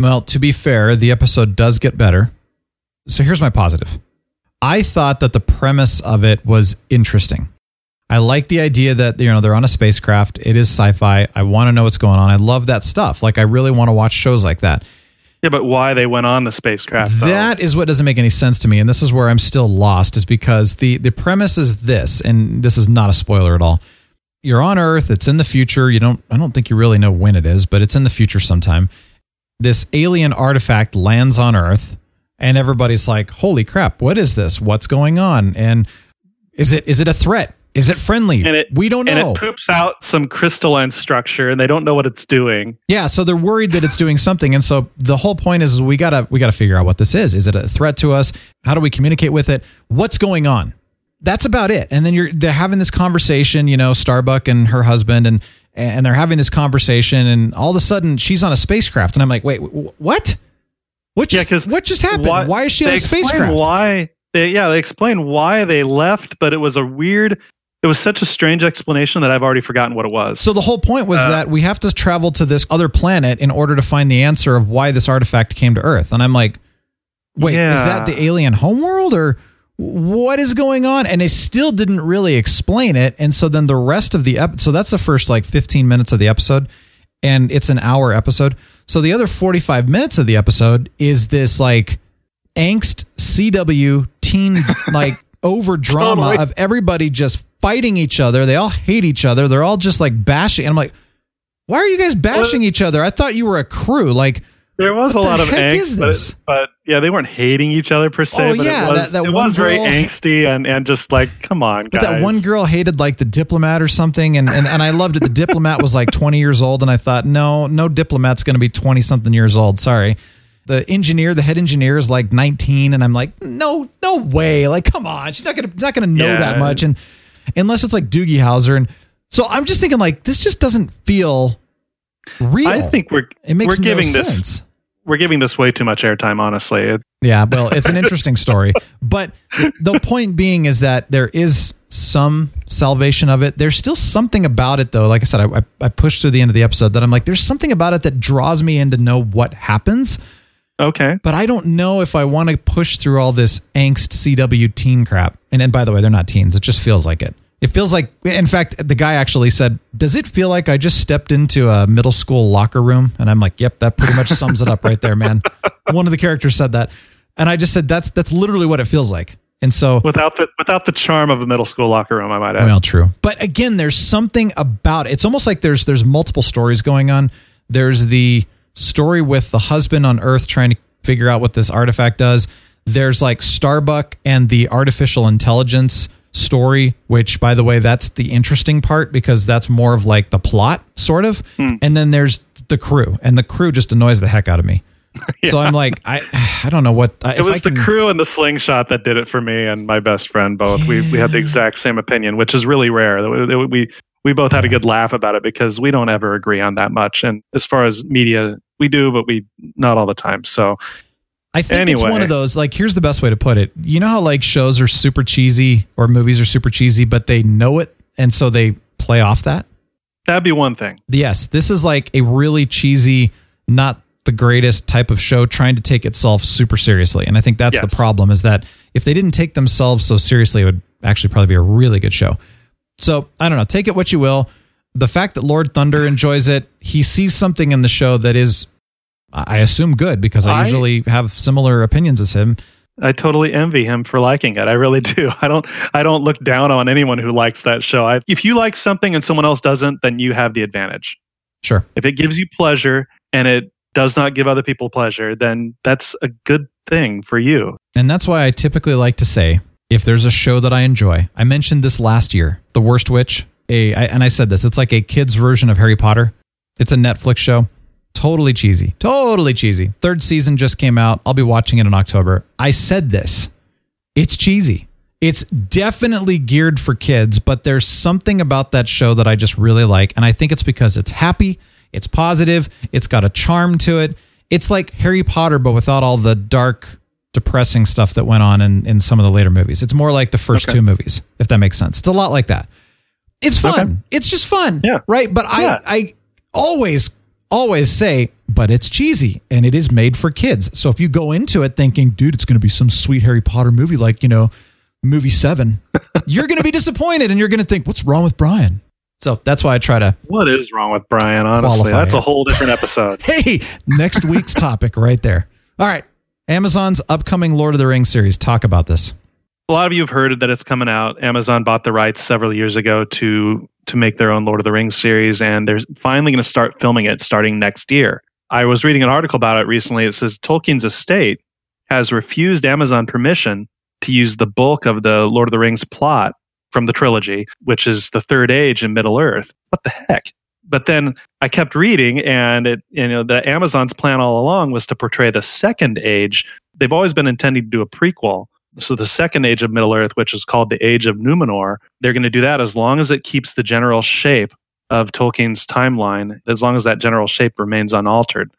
Well, to be fair, the episode does get better. So here's my positive. I thought that the premise of it was interesting. I like the idea that you know they're on a spacecraft. It is sci-fi. I want to know what's going on. I love that stuff. Like I really want to watch shows like that. yeah, but why they went on the spacecraft? though? That is what doesn't make any sense to me, and this is where I'm still lost. Is because the the premise is this, and this is not a spoiler at all. You're on Earth. It's in the future. You don't. I don't think you really know when it is, but it's in the future sometime. This alien artifact lands on Earth, and everybody's like, "Holy crap! What is this? What's going on? And is it is it a threat? Is it friendly? and it we don't know. and it poops out some crystalline structure, and they don't know what it's doing. Yeah, so they're worried that it's doing something, and so the whole point is we gotta we gotta figure out what this is. Is it a threat to us? How do we communicate with it? What's going on? That's about it. And then you're they're having this conversation, you know, Starbuck and her husband, and and they're having this conversation, and all of a sudden she's on a spacecraft, and I'm like, wait, wh- what? What Yeah, just 'cause what just happened? Why, is she on a spacecraft? Why? They, yeah, they explain why they left, but it was a weird. It was such a strange explanation that I've already forgotten what it was. So the whole point was Uh, that we have to travel to this other planet in order to find the answer of why this artifact came to Earth. And I'm like, wait, is that the alien homeworld or what is going on? And they still didn't really explain it. And so then the rest of the episode, so that's the first like 15 minutes of the episode, and it's an hour episode. So the other 45 minutes of the episode is this like angst CW teen [LAUGHS] like over drama Totally. of everybody just fighting each other. They all hate each other. They're all just like bashing. And I'm like, why are you guys bashing each other? I thought you were a crew. Like, there was a the lot of angst, but, but yeah, they weren't hating each other per se. Oh, but yeah, it was, that- that it was very angsty and, and just like, come on, but guys. that one girl hated like the diplomat or something. And, and, and I loved it. The diplomat was like 20 years old. And I thought, no, no diplomat's going to be 20 something years old. Sorry. The engineer, the head engineer is like 19. And I'm like, no, no way. Like, come on. She's not going to, not going to know Yeah. that much. And unless it's like Doogie Howser. And so I'm just thinking like, this just doesn't feel real. I think we're it makes we're giving no this sense. we're giving this way too much airtime. Honestly, Yeah, well, it's an [LAUGHS] interesting story. But the point being is that there is some salvation of it. There's still something about it, though. Like I said, I, I pushed through the end of the episode that I'm like, there's something about it that draws me in to know what happens. Okay. But I don't know if I want to push through all this angst CW teen crap. And by the way, they're not teens. It just feels like it. It feels like, in fact, the guy actually said, Does it feel like I just stepped into a middle school locker room? And I'm like, Yep, that pretty much sums it up right there, man. [LAUGHS] One of the characters said that. And I just said, That's that's literally what it feels like. And so, Without the without the charm of a middle school locker room, I might add. well, true. But again, there's something about it. It's almost like there's there's multiple stories going on. There's the story with the husband on Earth trying to figure out what this artifact does. There's like Starbuck and the artificial intelligence story, which by the way, that's the interesting part because that's more of like the plot, sort of. Hmm. And then there's the crew, and the crew just annoys the heck out of me. [LAUGHS] So I'm like, I I don't know what I, it was the crew and the slingshot that did it for me and my best friend both. We we had the exact same opinion, which is really rare. We we, both had a good laugh about it because we don't ever agree on that much. And as far as media, we do, but we not all the time. So I think it's one of those like here's the best way to put it. You know how like shows are super cheesy or movies are super cheesy, but they know it and so they play off that? that'd be one thing. Yes, this is like a really cheesy not the greatest type of show trying to take itself super seriously. And I think that's the problem is that if they didn't take themselves so seriously, it would actually probably be a really good show. So I don't know. Take it what you will. The fact that Lord Thunder [LAUGHS] enjoys it, he sees something in the show that is, I assume, good because I, I- usually have similar opinions as him. I totally envy him for liking it. I really do. [LAUGHS] I don't I don't look down on anyone who likes that show. I, if you like something and someone else doesn't, then you have the advantage. Sure. If it gives you pleasure and it does not give other people pleasure, then that's a good thing for you. And that's why I typically like to say if there's a show that I enjoy, I mentioned this last year, The Worst Witch, a I, and I said this, it's like a kid's version of Harry Potter. It's a Netflix show. Totally cheesy. Totally cheesy. Third season just came out. I'll be watching it in October. I said this. It's cheesy. It's definitely geared for kids, but there's something about that show that I just really like. And I think it's because it's happy, it's positive, it's got a charm to it. It's like Harry Potter, but without all the dark, depressing stuff that went on in, in some of the later movies. It's more like the first Okay. two movies, if that makes sense. It's a lot like that. It's fun. Okay. It's just fun. Yeah. Right. But Yeah. I, I always, always say, but it's cheesy and it is made for kids. So if you go into it thinking, dude, it's going to be some sweet Harry Potter movie, like, you know, movie seven, [LAUGHS] you're going to be disappointed and you're going to think, what's wrong with Brian? So that's why I try to, What is wrong with Brian? Honestly, that's it. a whole different episode. [LAUGHS] hey, next week's [LAUGHS] topic right there. All right. Amazon's upcoming Lord of the Rings series. Talk about this. a lot of you have heard that it's coming out. Amazon bought the rights several years ago to to make their own Lord of the Rings series, and they're finally going to start filming it starting next year. I was reading an article about it recently. It says Tolkien's estate has refused Amazon permission to use the bulk of the Lord of the Rings plot from the trilogy, which is the Third Age in Middle Earth. What the heck? But then I kept reading, and it you know the Amazon's plan all along was to portray the Second Age. They've always been intending to do a prequel so the second age of Middle Earth, which is called the Age of Numenor, they're going to do that as long as it keeps the general shape of Tolkien's timeline, as long as that general shape remains unaltered.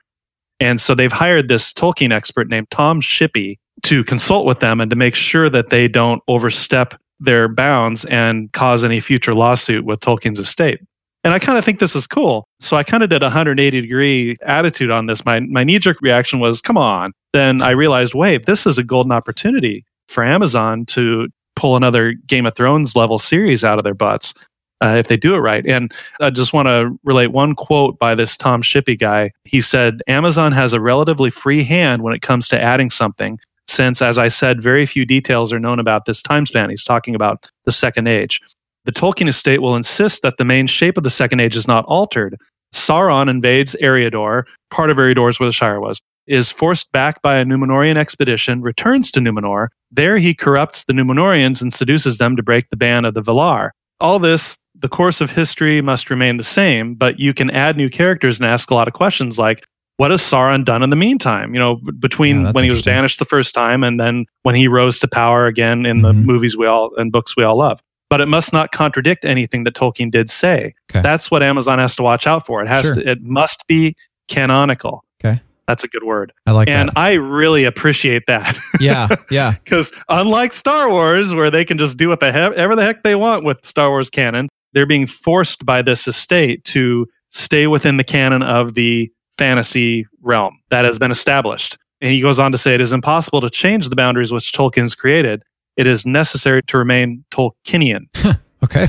And so they've hired this Tolkien expert named Tom Shippey to consult with them and to make sure that they don't overstep their bounds and cause any future lawsuit with Tolkien's estate. And I kind of think this is cool. So I kind of did a 180 degree attitude on this. My, my knee jerk reaction was, come on. Then I realized, wait, this is a golden opportunity for Amazon to pull another Game of Thrones level series out of their butts uh, if they do it right. And I just want to relate one quote by this Tom Shippey guy. He said, Amazon has a relatively free hand when it comes to adding something, since, as I said, very few details are known about this time span. He's talking about the Second Age. The Tolkien estate will insist that the main shape of the Second Age is not altered. Sauron invades Eriador, part of Eriador is where the Shire was, is forced back by a Numenorian expedition, returns to Numenor. There he corrupts the Numenorians and seduces them to break the ban of the Valar. All this, the course of history must remain the same, but you can add new characters and ask a lot of questions like, what has Sauron done in the meantime? You know, b- Yeah, between when he was banished the first time and then when he rose to power again in the Mhm. movies we all and books we all love. But it must not contradict anything that Tolkien did say. Okay. That's what Amazon has to watch out for. It has Sure. to. It must be canonical. Okay. That's a good word. I like and that. And I really appreciate that. [LAUGHS] yeah. Yeah. Because unlike Star Wars, where they can just do what the heck, ever the heck they want with Star Wars canon, they're being forced by this estate to stay within the canon of the fantasy realm that has been established. And he goes on to say it is impossible to change the boundaries which Tolkien's created. It is necessary to remain Tolkienian. [LAUGHS] Okay.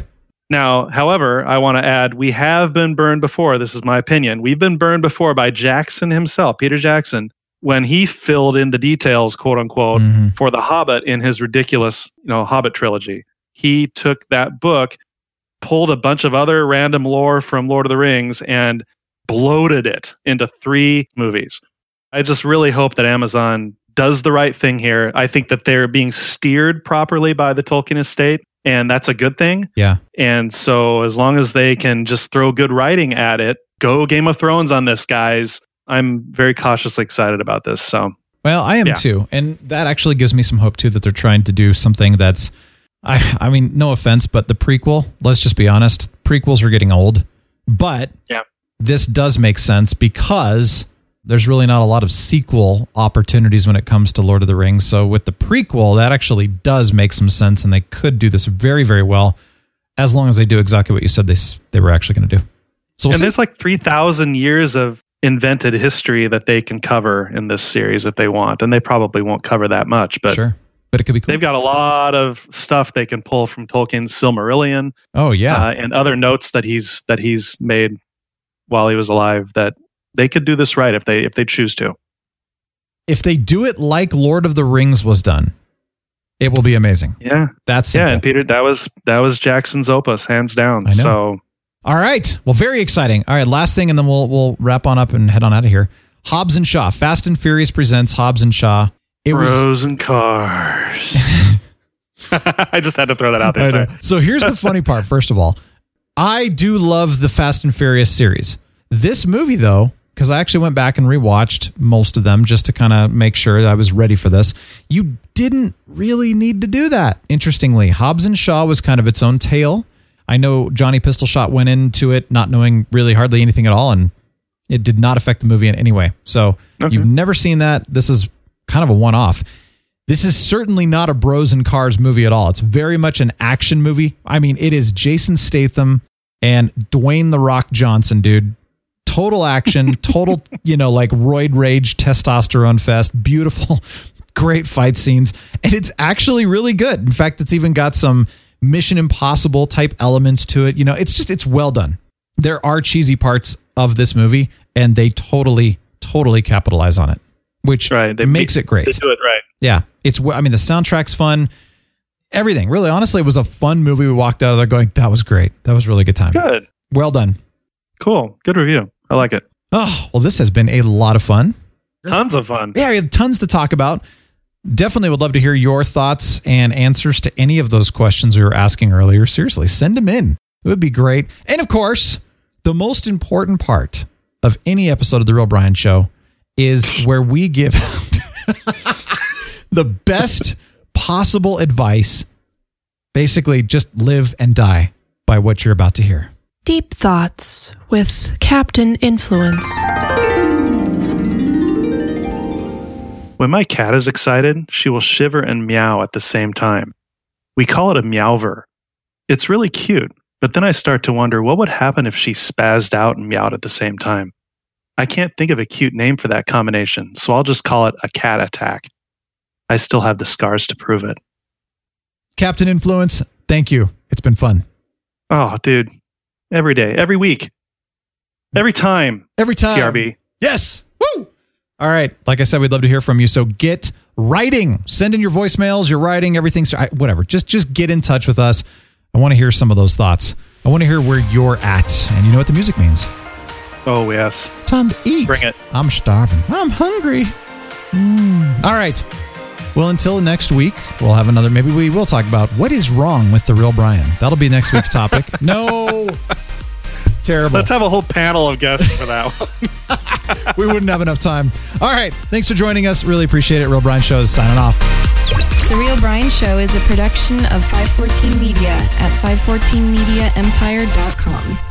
Now, however, I want to add we have been burned before. This is my opinion. We've been burned before by Jackson himself, Peter Jackson, when he filled in the details, quote unquote, Mhm. for The Hobbit in his ridiculous, you know, Hobbit trilogy. He took that book, pulled a bunch of other random lore from Lord of the Rings, and bloated it into three movies. I just really hope that Amazon does the right thing here. I think that they're being steered properly by the Tolkien estate, and that's a good thing. Yeah. And so, as long as they can just throw good writing at it, go Game of Thrones on this, guys. I'm very cautiously excited about this. So, Well, I am Yeah. too, and that actually gives me some hope too that they're trying to do something that's, I, I mean, no offense, but the prequel. Let's just be honest, prequels are getting old, but Yeah. this does make sense because there's really not a lot of sequel opportunities when it comes to Lord of the Rings. So with the prequel, that actually does make some sense, and they could do this very, very well, as long as they do exactly what you said they they were actually going to do. So we'll and see. there's like 3,000 years of invented history that they can cover in this series that they want, and they probably won't cover that much, but sure. But it could be cool. they've got a lot of stuff they can pull from Tolkien's Silmarillion oh yeah. uh, and other notes that he's that he's made while he was alive that they could do this right if they if they choose to. if they do it like Lord of the Rings was done, it will be amazing. Yeah, That's yeah, and Peter, that was that was Jackson's opus, hands down. So All right. Well, very exciting. All right, last thing, and then we'll we'll wrap on up and head on out of here. Hobbs and Shaw. Fast and Furious presents Hobbs and Shaw. It was. Bros and cars. [LAUGHS] [LAUGHS] I just had to throw that out there. So here's the funny part. First of all, I do love the Fast and Furious series. This movie, though, because I actually went back and rewatched most of them just to kind of make sure that I was ready for this. You didn't really need to do that. Interestingly, Hobbs and Shaw was kind of its own tale. I know Johnny Pistol Shot went into it not knowing really hardly anything at all, and it did not affect the movie in any way. So you've never seen that. This is kind of a one off. This is certainly not a bros and cars movie at all. It's very much an action movie. I mean, it is Jason Statham and Dwayne the Rock Johnson, dude. Total action, [LAUGHS] total, you know, like roid rage, testosterone fest, beautiful, [LAUGHS] great fight scenes. And it's actually really good. In fact, it's even got some Mission Impossible type elements to it. You know, it's just, it's well done. There are cheesy parts of this movie, and they totally, totally capitalize on it, which Right, they makes make- it great. They do it right. Yeah, it's. I mean, the soundtrack's fun. Everything, really, honestly, it was a fun movie. We walked out of there going, "That was great. That was a really good time. Good, Well done." cool, good review. I like it. Oh, well, this has been a lot of fun. Tons of fun. Yeah, we had tons to talk about. Definitely would love to hear your thoughts and answers to any of those questions we were asking earlier. Seriously, send them in. It would be great. And of course, the most important part of any episode of The Real Brian Show is where we give [LAUGHS] the best possible advice. Basically, just live and die by what you're about to hear. Deep Thoughts with Captain Influence. When my cat is excited, she will shiver and meow at the same time. We call it a meowver. It's really cute, but then I start to wonder what would happen if she spazzed out and meowed at the same time. I can't think of a cute name for that combination, so I'll just call it a cat attack. I still have the scars to prove it. Captain Influence, thank you. It's been fun. Oh, dude. Every day, every week, every time. Every time. TRB. Yes. Woo. All right. Like I said, we'd love to hear from you. So get writing. Send in your voicemails, your writing, everything. So I- Whatever. Just just get in touch with us. I want to hear some of those thoughts. I want to hear where you're at, and you know what the music means. Oh, yes. Time to eat. Bring it. I'm starving. I'm hungry. Mm. All right. Well, until next week, we'll have another. Maybe we will talk about what is wrong with the real Brian. That'll be next week's topic. [LAUGHS] no. Terrible. Let's have a whole panel of guests for that one. [LAUGHS] we wouldn't have enough time. All right. Thanks for joining us. Really appreciate it. Real Brian Show is signing off. The Real Brian Show is a production of 514 Media at 514mediaempire.com.